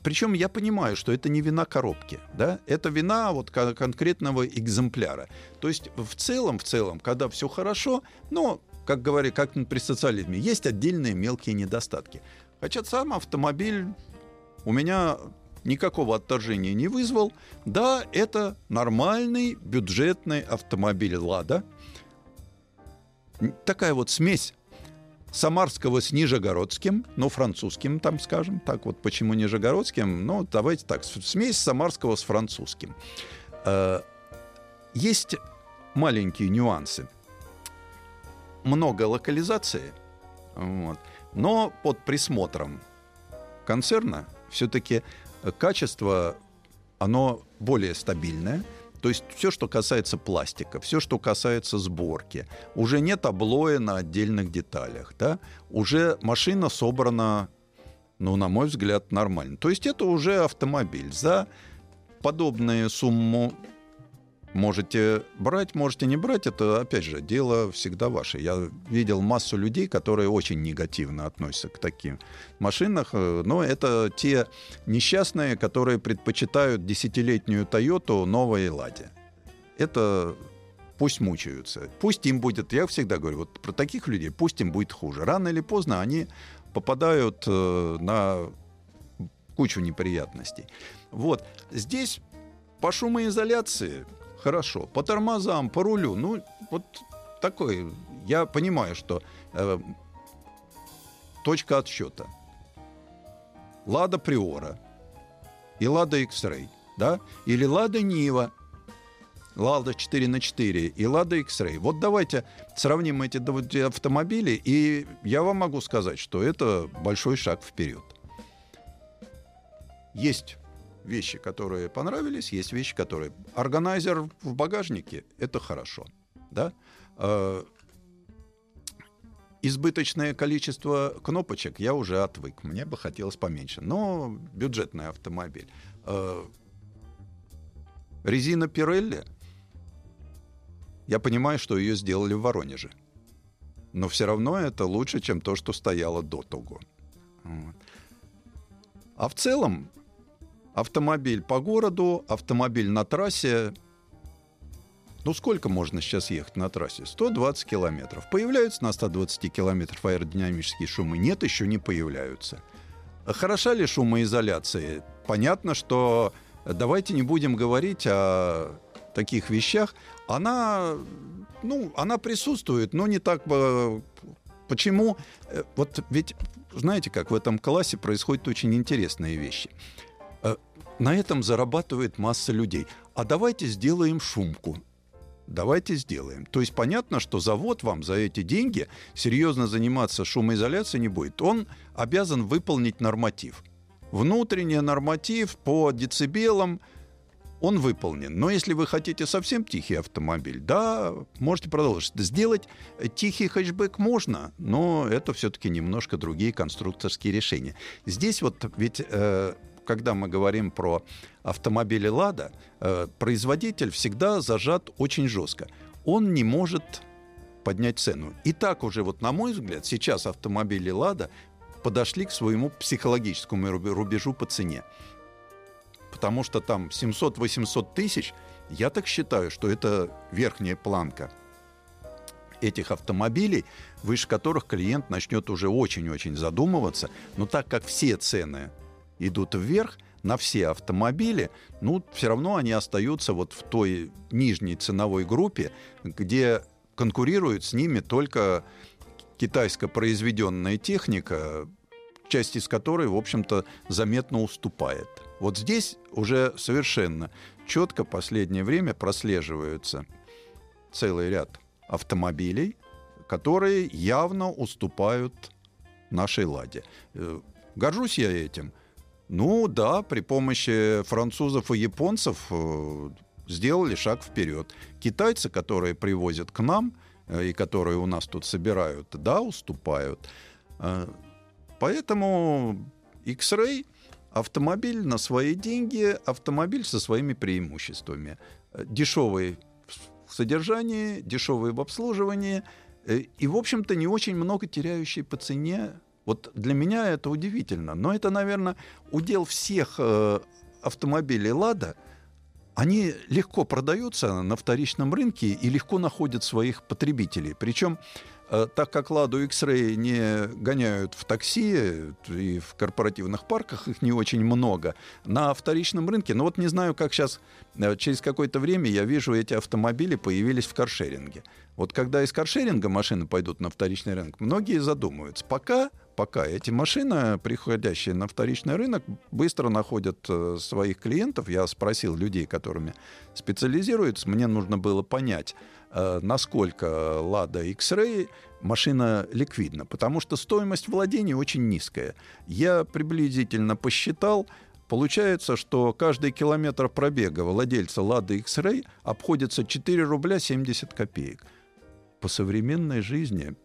причем я понимаю, что это не вина коробки, да, это вина вот конкретного экземпляра. То есть в целом, в целом, когда все хорошо, но, как говорят, как при социализме, есть отдельные мелкие недостатки. Хотя сам автомобиль у меня никакого отторжения не вызвал. Да, это нормальный бюджетный автомобиль «Лада». Такая вот смесь Самарского с Нижегородским, ну, французским, там, скажем, так вот, почему Нижегородским, ну, давайте так, смесь Самарского с французским. Э, есть маленькие нюансы. Много локализации, вот, но под присмотром концерна все-таки качество, оно более стабильное, то есть все, что касается пластика, все, что касается сборки, уже нет облоя на отдельных деталях, да? уже машина собрана, ну, на мой взгляд, нормально. То есть это уже автомобиль. За подобную сумму Можете брать, можете не брать, это, опять же, дело всегда ваше. Я видел массу людей, которые очень негативно относятся к таким машинам, э, но это те несчастные, которые предпочитают десятилетнюю Тойоту новой Ладе. Это пусть мучаются. Пусть им будет, я всегда говорю, вот про таких людей, пусть им будет хуже. Рано или поздно они попадают э, на кучу неприятностей. Вот. Здесь по шумоизоляции хорошо. По тормозам, по рулю, ну, вот такой, я понимаю, что э, точка отсчета. Лада Приора и Лада X-Ray, да, или Лада Нива, Лада 4 на 4 и Лада X-Ray. Вот давайте сравним эти автомобили, и я вам могу сказать, что это большой шаг вперед. Есть вещи, которые понравились, есть вещи, которые... Органайзер в багажнике — это хорошо. Да? Э, избыточное количество кнопочек я уже отвык. Мне бы хотелось поменьше. Но бюджетный автомобиль. Э, резина Пирелли, я понимаю, что ее сделали в Воронеже. Но все равно это лучше, чем то, что стояло до того. Вот. А в целом автомобиль по городу, автомобиль на трассе. Ну, сколько можно сейчас ехать на трассе? 120 километров. Появляются на 120 километров аэродинамические шумы? Нет, еще не появляются. Хороша ли шумоизоляция? Понятно, что давайте не будем говорить о таких вещах. Она, ну, она присутствует, но не так бы... Почему? Э, вот ведь, знаете, как в этом классе происходят очень интересные вещи. Э, на этом зарабатывает масса людей. А давайте сделаем шумку. Давайте сделаем. То есть понятно, что завод вам за эти деньги серьезно заниматься шумоизоляцией не будет. Он обязан выполнить норматив. Внутренний норматив по децибелам он выполнен. Но если вы хотите совсем тихий автомобиль, да, можете продолжить. Сделать тихий хэтчбэк можно, но это все-таки немножко другие конструкторские решения. Здесь вот ведь э, когда мы говорим про автомобили «Лада», э, производитель всегда зажат очень жестко. Он не может поднять цену. И так уже, вот на мой взгляд, сейчас автомобили «Лада» подошли к своему психологическому рубежу по цене. Потому что там 700-800 тысяч, я так считаю, что это верхняя планка этих автомобилей, выше которых клиент начнет уже очень-очень задумываться. Но так как все цены идут вверх на все автомобили, ну, все равно они остаются вот в той нижней ценовой группе, где конкурирует с ними только китайско произведенная техника, часть из которой, в общем-то, заметно уступает. Вот здесь уже совершенно четко последнее время прослеживаются целый ряд автомобилей, которые явно уступают нашей «Ладе». Э, горжусь я этим – ну да, при помощи французов и японцев э, сделали шаг вперед. Китайцы, которые привозят к нам э, и которые у нас тут собирают, да, уступают. Э, поэтому X-Ray автомобиль на свои деньги, автомобиль со своими преимуществами. Дешевый в содержании, дешевые в обслуживании и, в общем-то, не очень много теряющие по цене. Вот для меня это удивительно. Но это, наверное, удел всех э, автомобилей «Лада». Они легко продаются на вторичном рынке и легко находят своих потребителей. Причем Э, так как Ладу X-Ray не гоняют в такси и в корпоративных парках, их не очень много, на вторичном рынке, ну вот не знаю, как сейчас, э, через какое-то время я вижу, эти автомобили появились в каршеринге. Вот когда из каршеринга машины пойдут на вторичный рынок, многие задумаются. Пока пока эти машины, приходящие на вторичный рынок, быстро находят э, своих клиентов. Я спросил людей, которыми специализируются, мне нужно было понять, Э, насколько Lada X-Ray машина ликвидна, потому что стоимость владения очень низкая. Я приблизительно посчитал, Получается, что каждый километр пробега владельца Lada X-Ray обходится 4 рубля 70 копеек. По современной жизни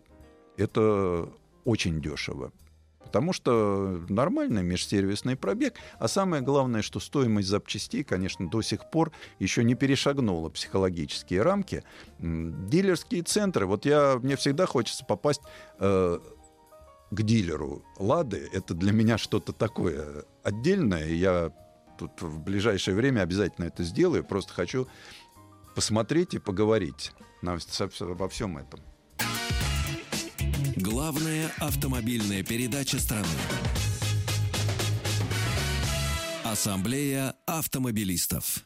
это очень дешево. Потому что нормальный межсервисный пробег, а самое главное, что стоимость запчастей, конечно, до сих пор еще не перешагнула психологические рамки. Дилерские центры, вот я, мне всегда хочется попасть э, к дилеру Лады. Это для меня что-то такое отдельное. Я тут в ближайшее время обязательно это сделаю. Просто хочу посмотреть и поговорить на, обо всем этом. Главная автомобильная передача страны. Ассамблея автомобилистов.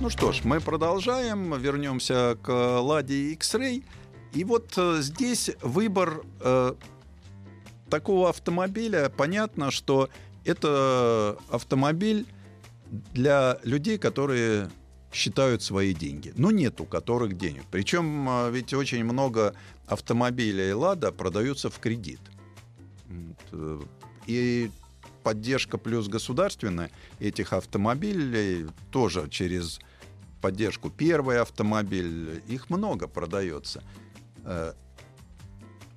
Ну что ж, мы продолжаем. Вернемся к Ладе X-Ray. И вот э, здесь выбор э, такого автомобиля. Понятно, что это автомобиль для людей, которые считают свои деньги. Но нет у которых денег. Причем э, ведь очень много автомобилей «Лада» продаются в кредит. Э, и поддержка плюс государственная этих автомобилей тоже через поддержку первый автомобиль, их много продается. Э,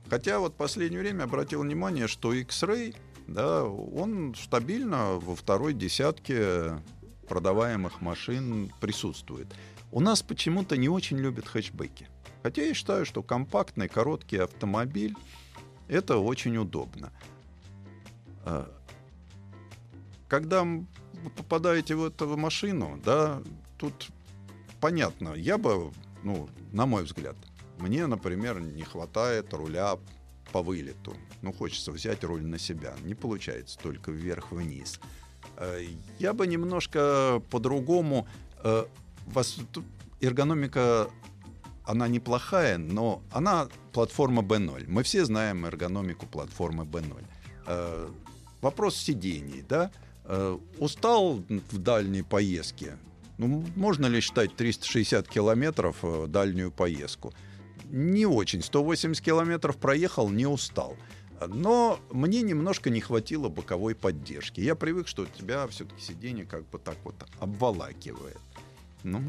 хотя вот в последнее время обратил внимание, что X-Ray, да, он стабильно во второй десятке продаваемых машин присутствует. У нас почему-то не очень любят хэтчбеки. Хотя я считаю, что компактный, короткий автомобиль — это очень удобно. А, когда вы попадаете в эту машину, да, тут понятно, я бы, ну, на мой взгляд, мне, например, не хватает руля по вылету. Ну, хочется взять руль на себя. Не получается только вверх-вниз. А, я бы немножко по-другому... А, эргономика она неплохая, но она платформа B0. Мы все знаем эргономику платформы B0. Э, вопрос сидений, да? Э, устал в дальней поездке? Ну, можно ли считать 360 километров э, дальнюю поездку? Не очень. 180 километров проехал, не устал. Но мне немножко не хватило боковой поддержки. Я привык, что у тебя все-таки сиденье как бы так вот обволакивает. Ну,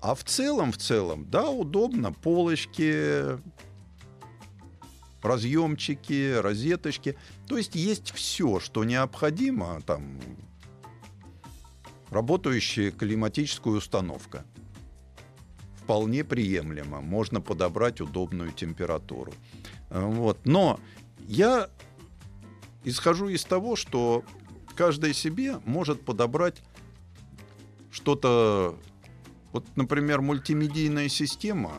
а в целом, в целом, да, удобно. Полочки, разъемчики, розеточки. То есть есть все, что необходимо. Там работающая климатическая установка. Вполне приемлемо. Можно подобрать удобную температуру. Вот. Но я исхожу из того, что каждый себе может подобрать что-то вот, например, мультимедийная система,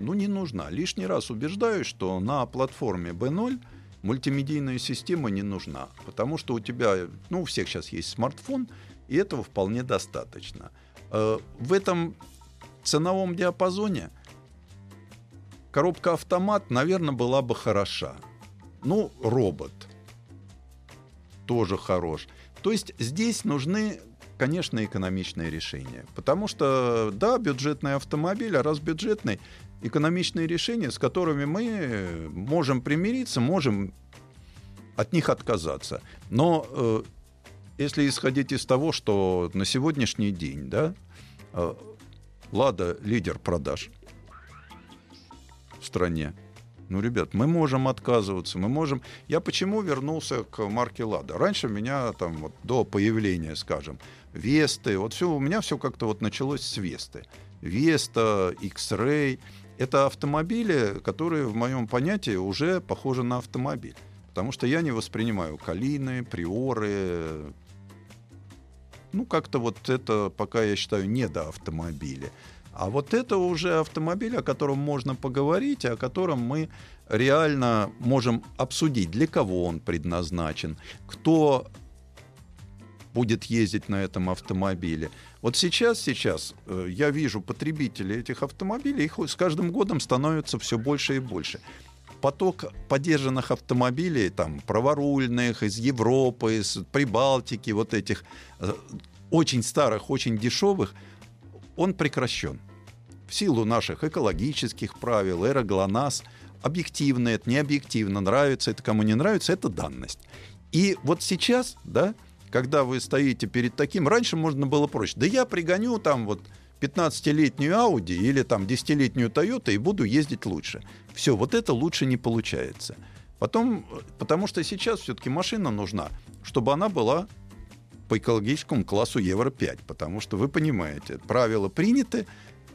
ну, не нужна. Лишний раз убеждаюсь, что на платформе B0 мультимедийная система не нужна, потому что у тебя, ну, у всех сейчас есть смартфон, и этого вполне достаточно. Э, в этом ценовом диапазоне коробка автомат, наверное, была бы хороша. Ну, робот тоже хорош. То есть здесь нужны конечно, экономичное решение. Потому что, да, бюджетный автомобиль, а раз бюджетный, экономичные решения, с которыми мы можем примириться, можем от них отказаться. Но э, если исходить из того, что на сегодняшний день, да, э, Лада лидер продаж в стране. Ну, ребят, мы можем отказываться, мы можем... Я почему вернулся к марке Лада? Раньше меня там вот до появления, скажем, Весты. Вот все, у меня все как-то вот началось с Весты. Vesta, X-Ray. Это автомобили, которые в моем понятии уже похожи на автомобиль. Потому что я не воспринимаю калины, приоры. Ну, как-то вот это пока я считаю не до автомобиля. А вот это уже автомобиль, о котором можно поговорить, о котором мы реально можем обсудить, для кого он предназначен, кто будет ездить на этом автомобиле. Вот сейчас, сейчас э, я вижу потребителей этих автомобилей, их с каждым годом становится все больше и больше. Поток поддержанных автомобилей, там, праворульных, из Европы, из Прибалтики, вот этих э, очень старых, очень дешевых – он прекращен. В силу наших экологических правил, эра ГЛОНАСС, объективно это, не объективно, нравится это, кому не нравится, это данность. И вот сейчас, да, когда вы стоите перед таким, раньше можно было проще. Да я пригоню там вот 15-летнюю Audi или там 10-летнюю Toyota и буду ездить лучше. Все, вот это лучше не получается. Потом, потому что сейчас все-таки машина нужна, чтобы она была по экологическому классу Евро-5, потому что вы понимаете, правила приняты,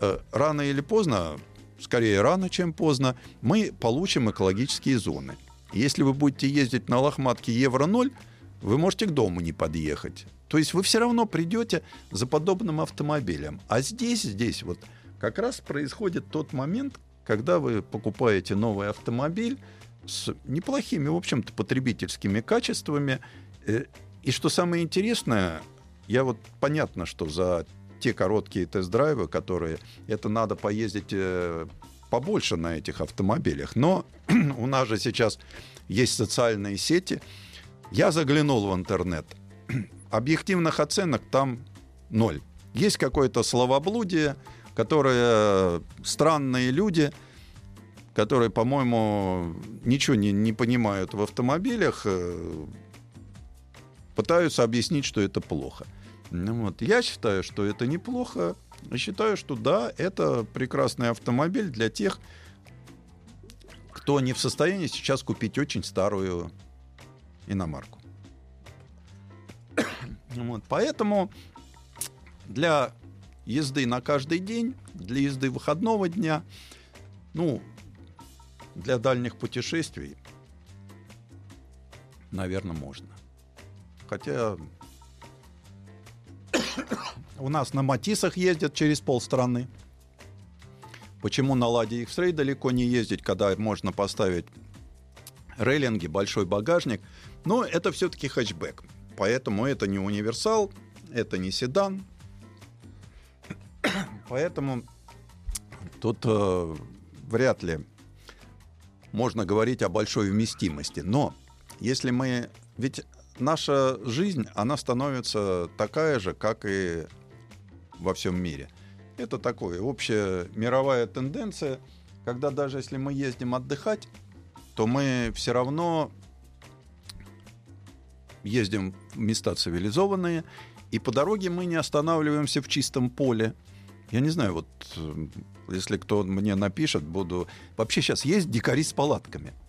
э, рано или поздно, скорее рано, чем поздно, мы получим экологические зоны. Если вы будете ездить на лохматке Евро-0, вы можете к дому не подъехать. То есть вы все равно придете за подобным автомобилем. А здесь, здесь вот как раз происходит тот момент, когда вы покупаете новый автомобиль с неплохими, в общем-то, потребительскими качествами, э, и что самое интересное, я вот понятно, что за те короткие тест-драйвы, которые это надо поездить э, побольше на этих автомобилях. Но у нас же сейчас есть социальные сети. Я заглянул в интернет. Объективных оценок там ноль. Есть какое-то словоблудие, которое странные люди, которые, по-моему, ничего не, не понимают в автомобилях, э, пытаются объяснить, что это плохо. Ну, вот. Я считаю, что это неплохо. Считаю, что да, это прекрасный автомобиль для тех, кто не в состоянии сейчас купить очень старую иномарку. Вот. Поэтому для езды на каждый день, для езды выходного дня, ну, для дальних путешествий, наверное, можно. Хотя у нас на Матисах ездят через полстраны. Почему на Ладе X-Ray далеко не ездить, когда можно поставить рейлинги, большой багажник? Но это все-таки хэтчбэк. Поэтому это не универсал, это не седан. Поэтому тут э, вряд ли можно говорить о большой вместимости. Но если мы... Ведь наша жизнь, она становится такая же, как и во всем мире. Это такое общая мировая тенденция, когда даже если мы ездим отдыхать, то мы все равно ездим в места цивилизованные, и по дороге мы не останавливаемся в чистом поле. Я не знаю, вот если кто мне напишет, буду... Вообще сейчас есть дикари с палатками –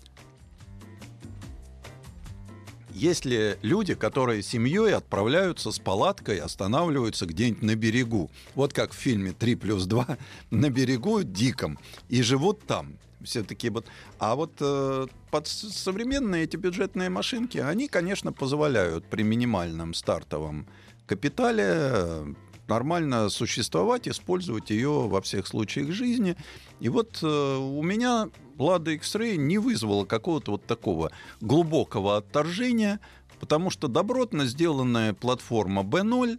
есть ли люди, которые семьей отправляются с палаткой, останавливаются где-нибудь на берегу? Вот как в фильме «3 плюс 2» на берегу диком и живут там. Все-таки вот. А вот э, под современные эти бюджетные машинки, они, конечно, позволяют при минимальном стартовом капитале э, нормально существовать, использовать ее во всех случаях жизни. И вот э, у меня Лада X-Ray не вызвала какого-то вот такого глубокого отторжения, потому что добротно сделанная платформа B0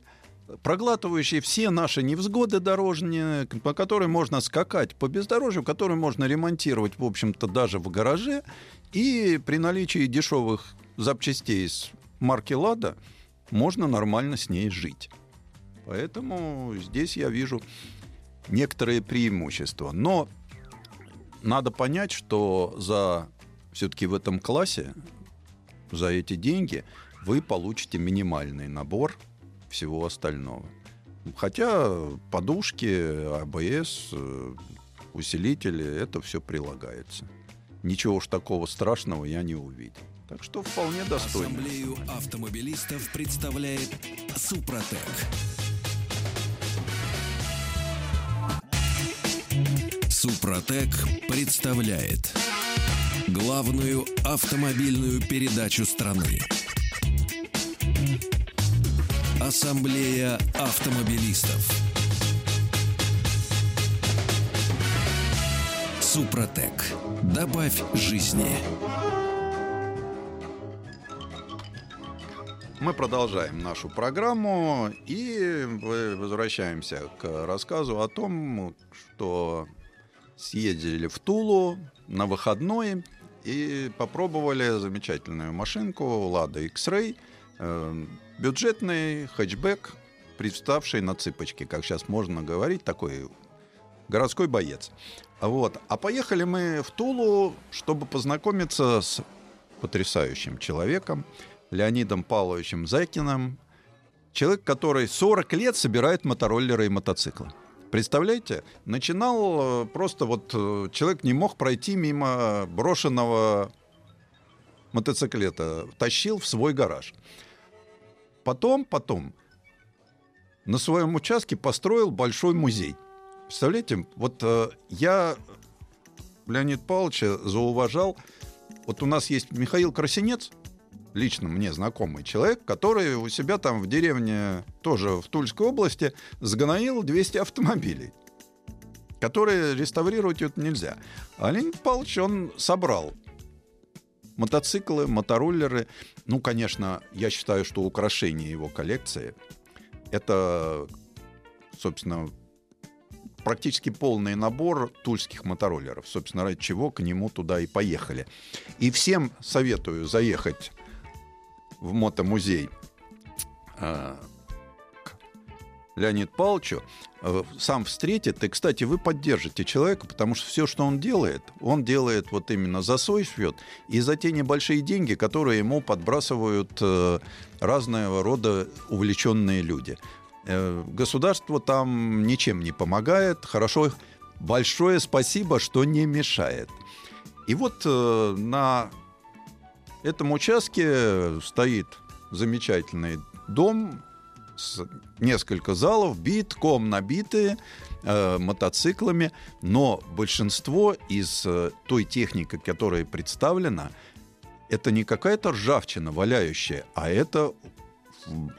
проглатывающая все наши невзгоды дорожные, по которой можно скакать по бездорожью, которую можно ремонтировать, в общем-то, даже в гараже. И при наличии дешевых запчастей с марки «Лада» можно нормально с ней жить. Поэтому здесь я вижу некоторые преимущества. Но надо понять, что за все-таки в этом классе, за эти деньги, вы получите минимальный набор всего остального. Хотя подушки, АБС, э, усилители, это все прилагается. Ничего уж такого страшного я не увидел. Так что вполне достойно. Ассамблею автомобилистов представляет Супротек. Супротек представляет главную автомобильную передачу страны. Ассамблея автомобилистов. Супротек. Добавь жизни. Мы продолжаем нашу программу и возвращаемся к рассказу о том, что съездили в Тулу на выходной и попробовали замечательную машинку Lada X-Ray, бюджетный хэтчбэк, представший на цыпочке, как сейчас можно говорить, такой городской боец. Вот. А поехали мы в Тулу, чтобы познакомиться с потрясающим человеком, Леонидом Павловичем Зайкиным, человек, который 40 лет собирает мотороллеры и мотоциклы. Представляете, начинал э, просто вот э, человек не мог пройти мимо брошенного мотоциклета, тащил в свой гараж. Потом, потом на своем участке построил большой музей. Представляете, вот э, я Леонид Павловича зауважал. Вот у нас есть Михаил Красинец, лично мне знакомый человек, который у себя там в деревне, тоже в Тульской области, сгноил 200 автомобилей, которые реставрировать это нельзя. А Леонид Павлович, он собрал мотоциклы, мотороллеры. Ну, конечно, я считаю, что украшение его коллекции — это, собственно, практически полный набор тульских мотороллеров. Собственно, ради чего к нему туда и поехали. И всем советую заехать в мотомузей к Леониду Павловичу, э, сам встретит. И, кстати, вы поддержите человека, потому что все, что он делает, он делает вот именно за свой счет и за те небольшие деньги, которые ему подбрасывают э, разного рода увлеченные люди. Государство там ничем не помогает. Хорошо, большое спасибо, что не мешает. И вот на этом участке стоит замечательный дом несколько залов, битком набитые э, мотоциклами, но большинство из э, той техники, которая представлена, это не какая-то ржавчина валяющая, а это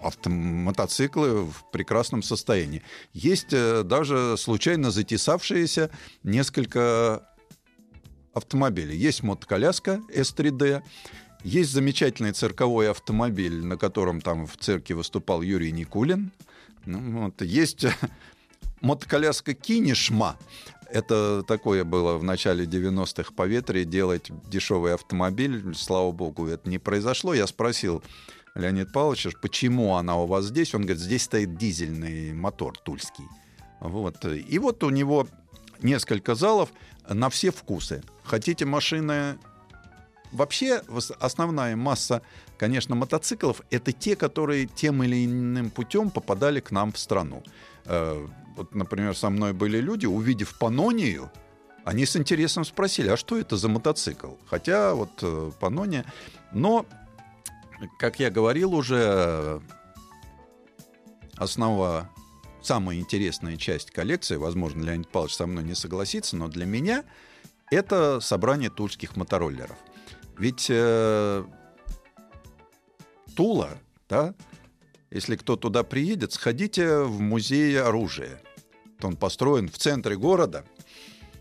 автомотоциклы в прекрасном состоянии. Есть э, даже случайно затесавшиеся несколько автомобилей. Есть мотоколяска S3D, есть замечательный цирковой автомобиль, на котором там в цирке выступал Юрий Никулин. Ну, вот. Есть мотоколяска Кинешма. Это такое было в начале 90-х по ветре, делать дешевый автомобиль. Слава богу, это не произошло. Я спросил Леонид Павловича, почему она у вас здесь? Он говорит, здесь стоит дизельный мотор тульский. Вот. И вот у него несколько залов на все вкусы. Хотите машины Вообще основная масса, конечно, мотоциклов это те, которые тем или иным путем попадали к нам в страну. Э, вот, например, со мной были люди, увидев Панонию, они с интересом спросили, а что это за мотоцикл? Хотя вот э, Панония... Но, как я говорил уже, основа, самая интересная часть коллекции, возможно, Леонид Павлович со мной не согласится, но для меня это собрание тульских мотороллеров. Ведь э, Тула, да, если кто туда приедет, сходите в музей оружия. Он построен в центре города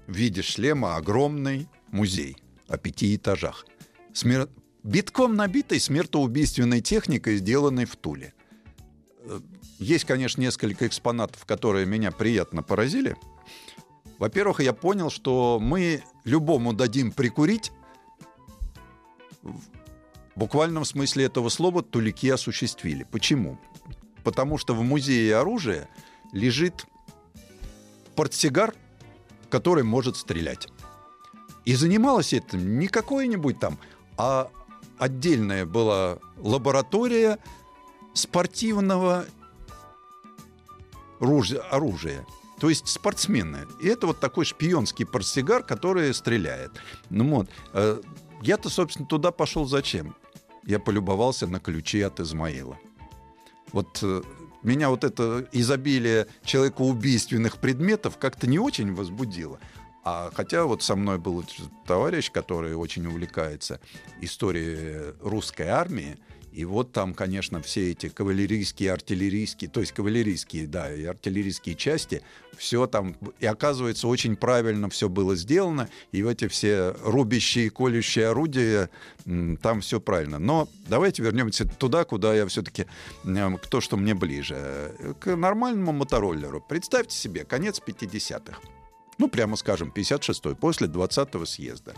в виде шлема огромный музей о пяти этажах. Смер... Битком набитой смертоубийственной техникой, сделанной в Туле. Э, есть, конечно, несколько экспонатов, которые меня приятно поразили. Во-первых, я понял, что мы любому дадим прикурить, в буквальном смысле этого слова тулики осуществили. Почему? Потому что в музее оружия лежит портсигар, который может стрелять. И занималась этим не какое-нибудь там, а отдельная была лаборатория спортивного оружия. То есть спортсмены. И это вот такой шпионский портсигар, который стреляет. Ну вот. Я-то, собственно, туда пошел зачем? Я полюбовался на ключи от Измаила. Вот э, меня вот это изобилие человекоубийственных предметов как-то не очень возбудило. А хотя вот со мной был товарищ, который очень увлекается историей русской армии, и вот там, конечно, все эти кавалерийские, артиллерийские, то есть кавалерийские, да, и артиллерийские части, все там, и оказывается, очень правильно все было сделано, и эти все рубящие, колющие орудия, там все правильно. Но давайте вернемся туда, куда я все-таки, то, что мне ближе, к нормальному мотороллеру. Представьте себе, конец 50-х, ну, прямо скажем, 56-й, после 20-го съезда.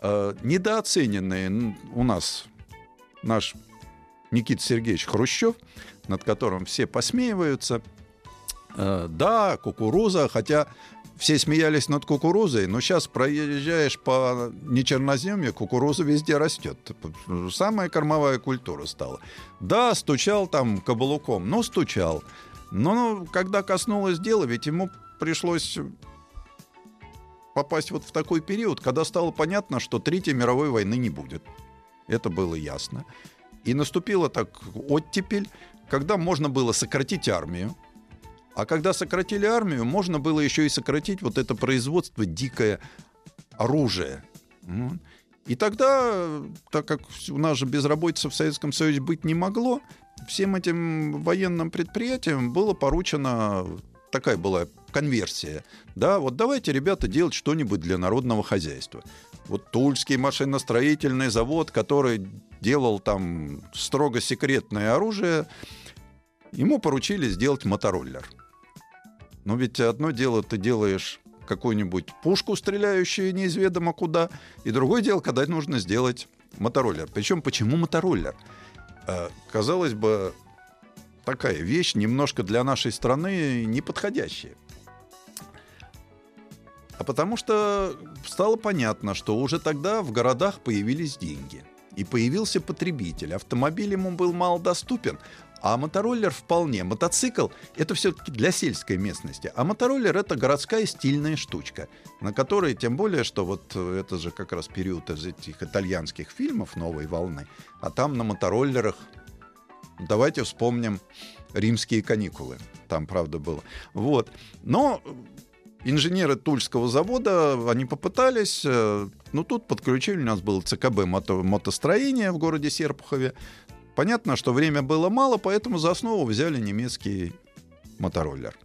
Э, недооцененный у нас наш Никита Сергеевич Хрущев, над которым все посмеиваются. Э, да, кукуруза, хотя все смеялись над кукурузой, но сейчас проезжаешь по нечерноземье, кукуруза везде растет. Самая кормовая культура стала. Да, стучал там каблуком, но стучал. Но когда коснулось дела, ведь ему пришлось попасть вот в такой период, когда стало понятно, что Третьей мировой войны не будет. Это было ясно. И наступила так оттепель, когда можно было сократить армию. А когда сократили армию, можно было еще и сократить вот это производство дикое оружия. И тогда, так как у нас же безработица в Советском Союзе быть не могло, всем этим военным предприятиям было поручено такая была конверсия. Да, вот давайте, ребята, делать что-нибудь для народного хозяйства. Вот Тульский машиностроительный завод, который делал там строго секретное оружие, ему поручили сделать мотороллер. Но ведь одно дело ты делаешь какую-нибудь пушку, стреляющую неизведомо куда, и другое дело, когда нужно сделать мотороллер. Причем почему мотороллер? Э, казалось бы, такая вещь немножко для нашей страны неподходящая. А потому что стало понятно, что уже тогда в городах появились деньги. И появился потребитель. Автомобиль ему был малодоступен, а мотороллер вполне. Мотоцикл — это все-таки для сельской местности. А мотороллер — это городская стильная штучка, на которой, тем более, что вот это же как раз период из этих итальянских фильмов «Новой волны», а там на мотороллерах Давайте вспомним римские каникулы. Там, правда, было. Вот. Но инженеры Тульского завода, они попытались, э, ну, тут подключили, у нас был ЦКБ мото, мотостроения в городе Серпухове. Понятно, что время было мало, поэтому за основу взяли немецкий мотороллер.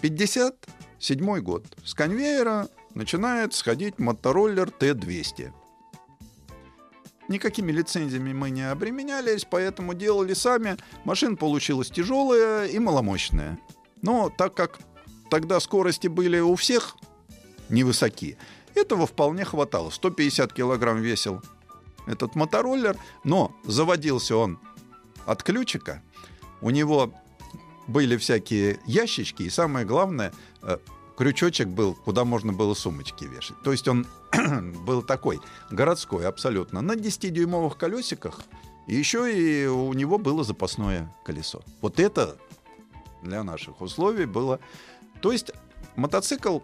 57 год. С конвейера начинает сходить мотороллер Т-200 никакими лицензиями мы не обременялись, поэтому делали сами. Машина получилась тяжелая и маломощная. Но так как тогда скорости были у всех невысоки, этого вполне хватало. 150 килограмм весил этот мотороллер, но заводился он от ключика. У него были всякие ящички, и самое главное, э, крючочек был, куда можно было сумочки вешать. То есть он был такой, городской абсолютно, на 10-дюймовых колесиках, еще и у него было запасное колесо. Вот это для наших условий было... То есть мотоцикл,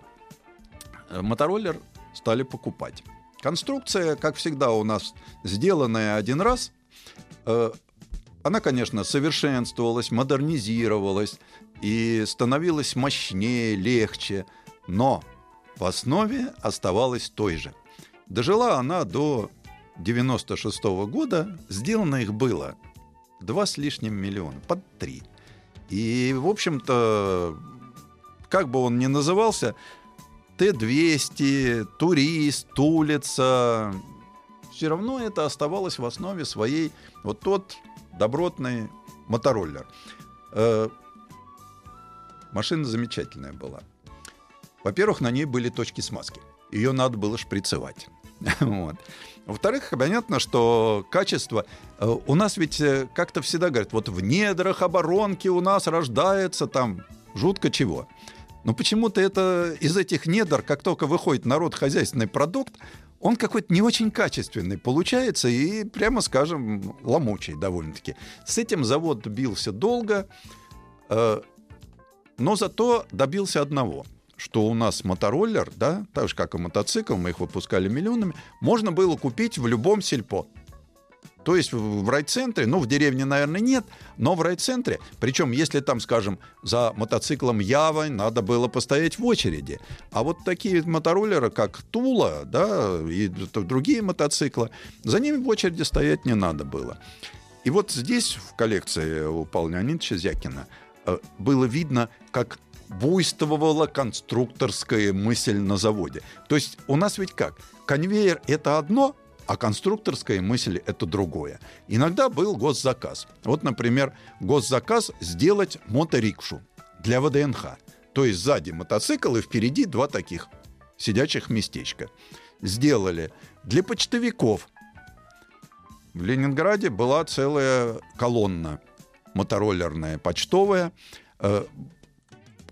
э, мотороллер стали покупать. Конструкция, как всегда у нас, сделанная один раз, э, она, конечно, совершенствовалась, модернизировалась и становилась мощнее, легче, но в основе оставалась той же. Дожила она до 96 -го года, сделано их было два с лишним миллиона, под три. И, в общем-то, как бы он ни назывался, Т-200, Турист, Улица, все равно это оставалось в основе своей вот тот добротный мотороллер. Э, машина замечательная была. Во-первых, на ней были точки смазки. Ее надо было шприцевать. Во-вторых, понятно, что качество... Э, у нас ведь э, как-то всегда говорят, вот в недрах оборонки у нас рождается там жутко чего. Но почему-то это из этих недр, как только выходит народ хозяйственный продукт, он какой-то не очень качественный получается и, прямо скажем, ломучий довольно-таки. С этим завод бился долго, э, но зато добился одного – что у нас мотороллер, да, так же как и мотоцикл, мы их выпускали миллионами, можно было купить в любом сельпо. То есть в райцентре, ну, в деревне, наверное, нет, но в райцентре, причем, если там, скажем, за мотоциклом Ява надо было постоять в очереди, а вот такие мотороллеры, как Тула, да, и другие мотоциклы, за ними в очереди стоять не надо было. И вот здесь, в коллекции у Павла Леонидовича Зякина, э, было видно, как буйствовала конструкторская мысль на заводе. То есть у нас ведь как? Конвейер — это одно, а конструкторская мысль — это другое. Иногда был госзаказ. Вот, например, госзаказ сделать моторикшу для ВДНХ. То есть сзади мотоцикл и впереди два таких сидячих местечка. Сделали. Для почтовиков в Ленинграде была целая колонна мотороллерная, почтовая. Э,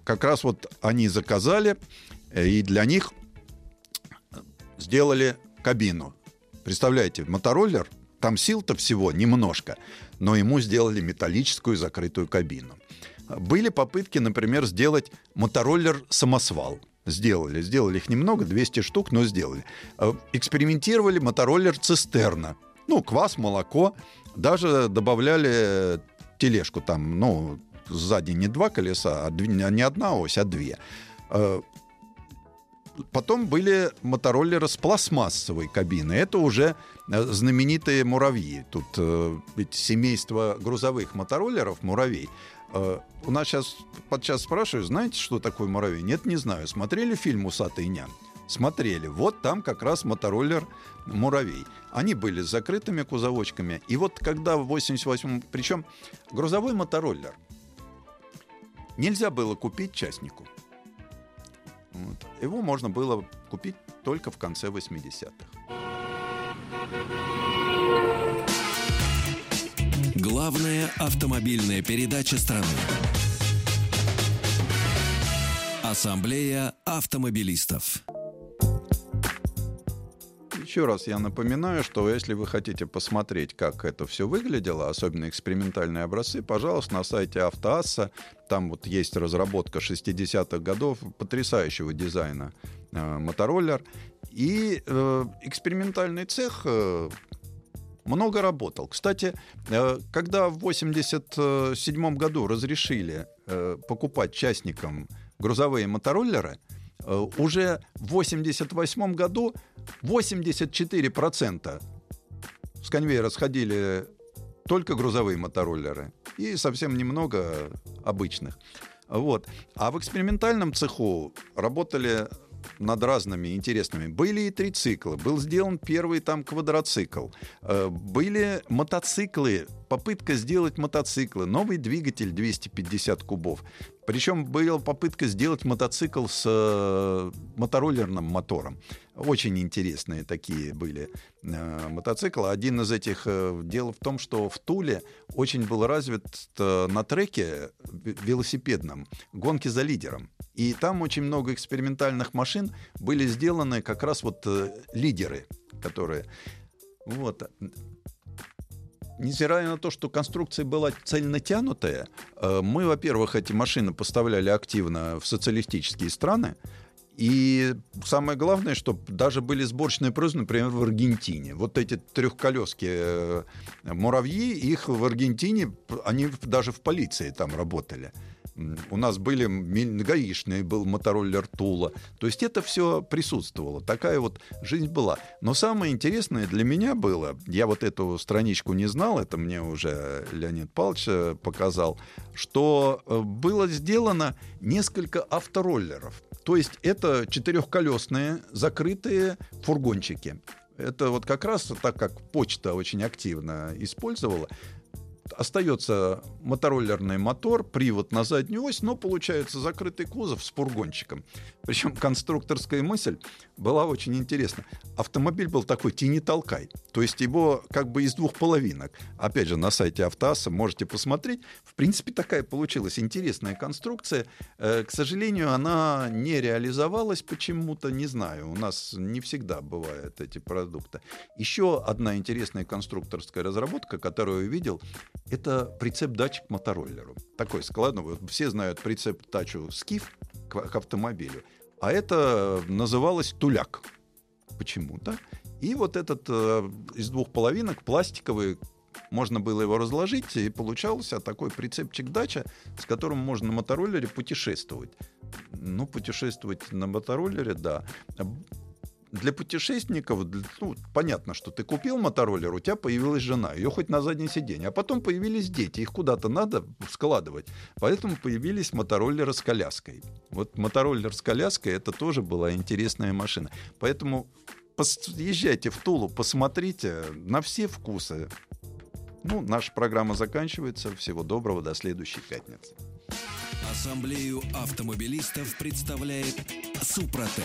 Как раз вот они заказали, э, и для них сделали кабину. Представляете, мотороллер, там сил-то всего немножко, но ему сделали металлическую закрытую кабину. Были попытки, например, сделать мотороллер-самосвал. Сделали. Сделали их немного, 200 штук, но сделали. Э, Экспериментировали мотороллер-цистерна. Ну, квас, молоко. Даже добавляли тележку там, ну, сзади не два колеса, а не одна ось, а две. Потом были мотороллеры с пластмассовой кабиной. Это уже э, знаменитые муравьи. Тут э, семейство грузовых мотороллеров муравей. Э, У нас сейчас подчас спрашивают, знаете, что такое муравей? Нет, не знаю. Смотрели фильм «Усатый нянь»? Смотрели. Вот там как раз мотороллер муравей. Они были с закрытыми кузовочками. И вот когда в 88-м... Причем грузовой мотороллер нельзя было купить частнику. Вот. Его можно было купить только в конце 80-х. Главная автомобильная передача страны. Ассамблея автомобилистов. Еще раз я напоминаю, что если вы хотите посмотреть, как это все выглядело, особенно экспериментальные образцы, пожалуйста, на сайте Автоасса, там вот есть разработка 60-х годов потрясающего дизайна э, мотороллер. И э, экспериментальный цех э, много работал. Кстати, э, когда в 87 году разрешили э, покупать частникам грузовые мотороллеры, уже в 88 году 84% с конвейера сходили только грузовые мотороллеры и совсем немного обычных. Вот. А в экспериментальном цеху работали над разными интересными. Были и трицикла, был сделан первый там квадроцикл, Э, были мотоциклы, попытка сделать мотоциклы, новый двигатель 250 кубов. Причем была попытка сделать мотоцикл с э, мотороллерным мотором. Очень интересные такие были э, мотоциклы. Один из этих э, дело в том, что в Туле очень был развит э, на треке в- велосипедном гонки за лидером. И там очень много экспериментальных машин были сделаны как раз вот э, лидеры, которые вот. Невзирая на то, что конструкция была цельнотянутая, э, мы, во-первых, эти машины поставляли активно в социалистические страны. И самое главное, что даже были сборочные производства, например, в Аргентине. Вот эти трехколески э, муравьи, их в Аргентине, они даже в полиции там работали. У нас были гаишные, был мотороллер Тула. То есть это все присутствовало. Такая вот жизнь была. Но самое интересное для меня было, я вот эту страничку не знал, это мне уже Леонид Павлович э, показал, что э, было сделано несколько автороллеров. То есть это четырехколесные закрытые фургончики. Это вот как раз так как почта очень активно использовала, остается мотороллерный мотор, привод на заднюю ось, но получается закрытый кузов с фургончиком. Причем конструкторская мысль была очень интересна. Автомобиль был такой «тяни-толкай». То есть его как бы из двух половинок. Опять же, на сайте Автоасса можете посмотреть. В принципе, такая получилась интересная конструкция. Э, К сожалению, она не реализовалась почему-то, не знаю. У нас не всегда бывают эти продукты. Еще одна интересная конструкторская разработка, которую я видел, это прицеп-датчик мотороллеру. Такой складной. Вот Все знают прицеп-тачу «Скиф» к автомобилю. А это называлось «Туляк» почему-то. И вот этот э, из двух половинок пластиковый можно было его разложить, и получался такой прицепчик дача, с которым можно на мотороллере путешествовать. Ну, путешествовать на мотороллере, да. Для путешественников, ну, понятно, что ты купил мотороллер, у тебя появилась жена, ее хоть на заднее сиденье, а потом появились дети, их куда-то надо складывать. Поэтому появились мотороллеры с коляской. Вот мотороллер с коляской это тоже была интересная машина. Поэтому езжайте в Тулу, посмотрите на все вкусы. Ну, наша программа заканчивается. Всего доброго, до следующей пятницы. Ассамблею автомобилистов представляет Супротек.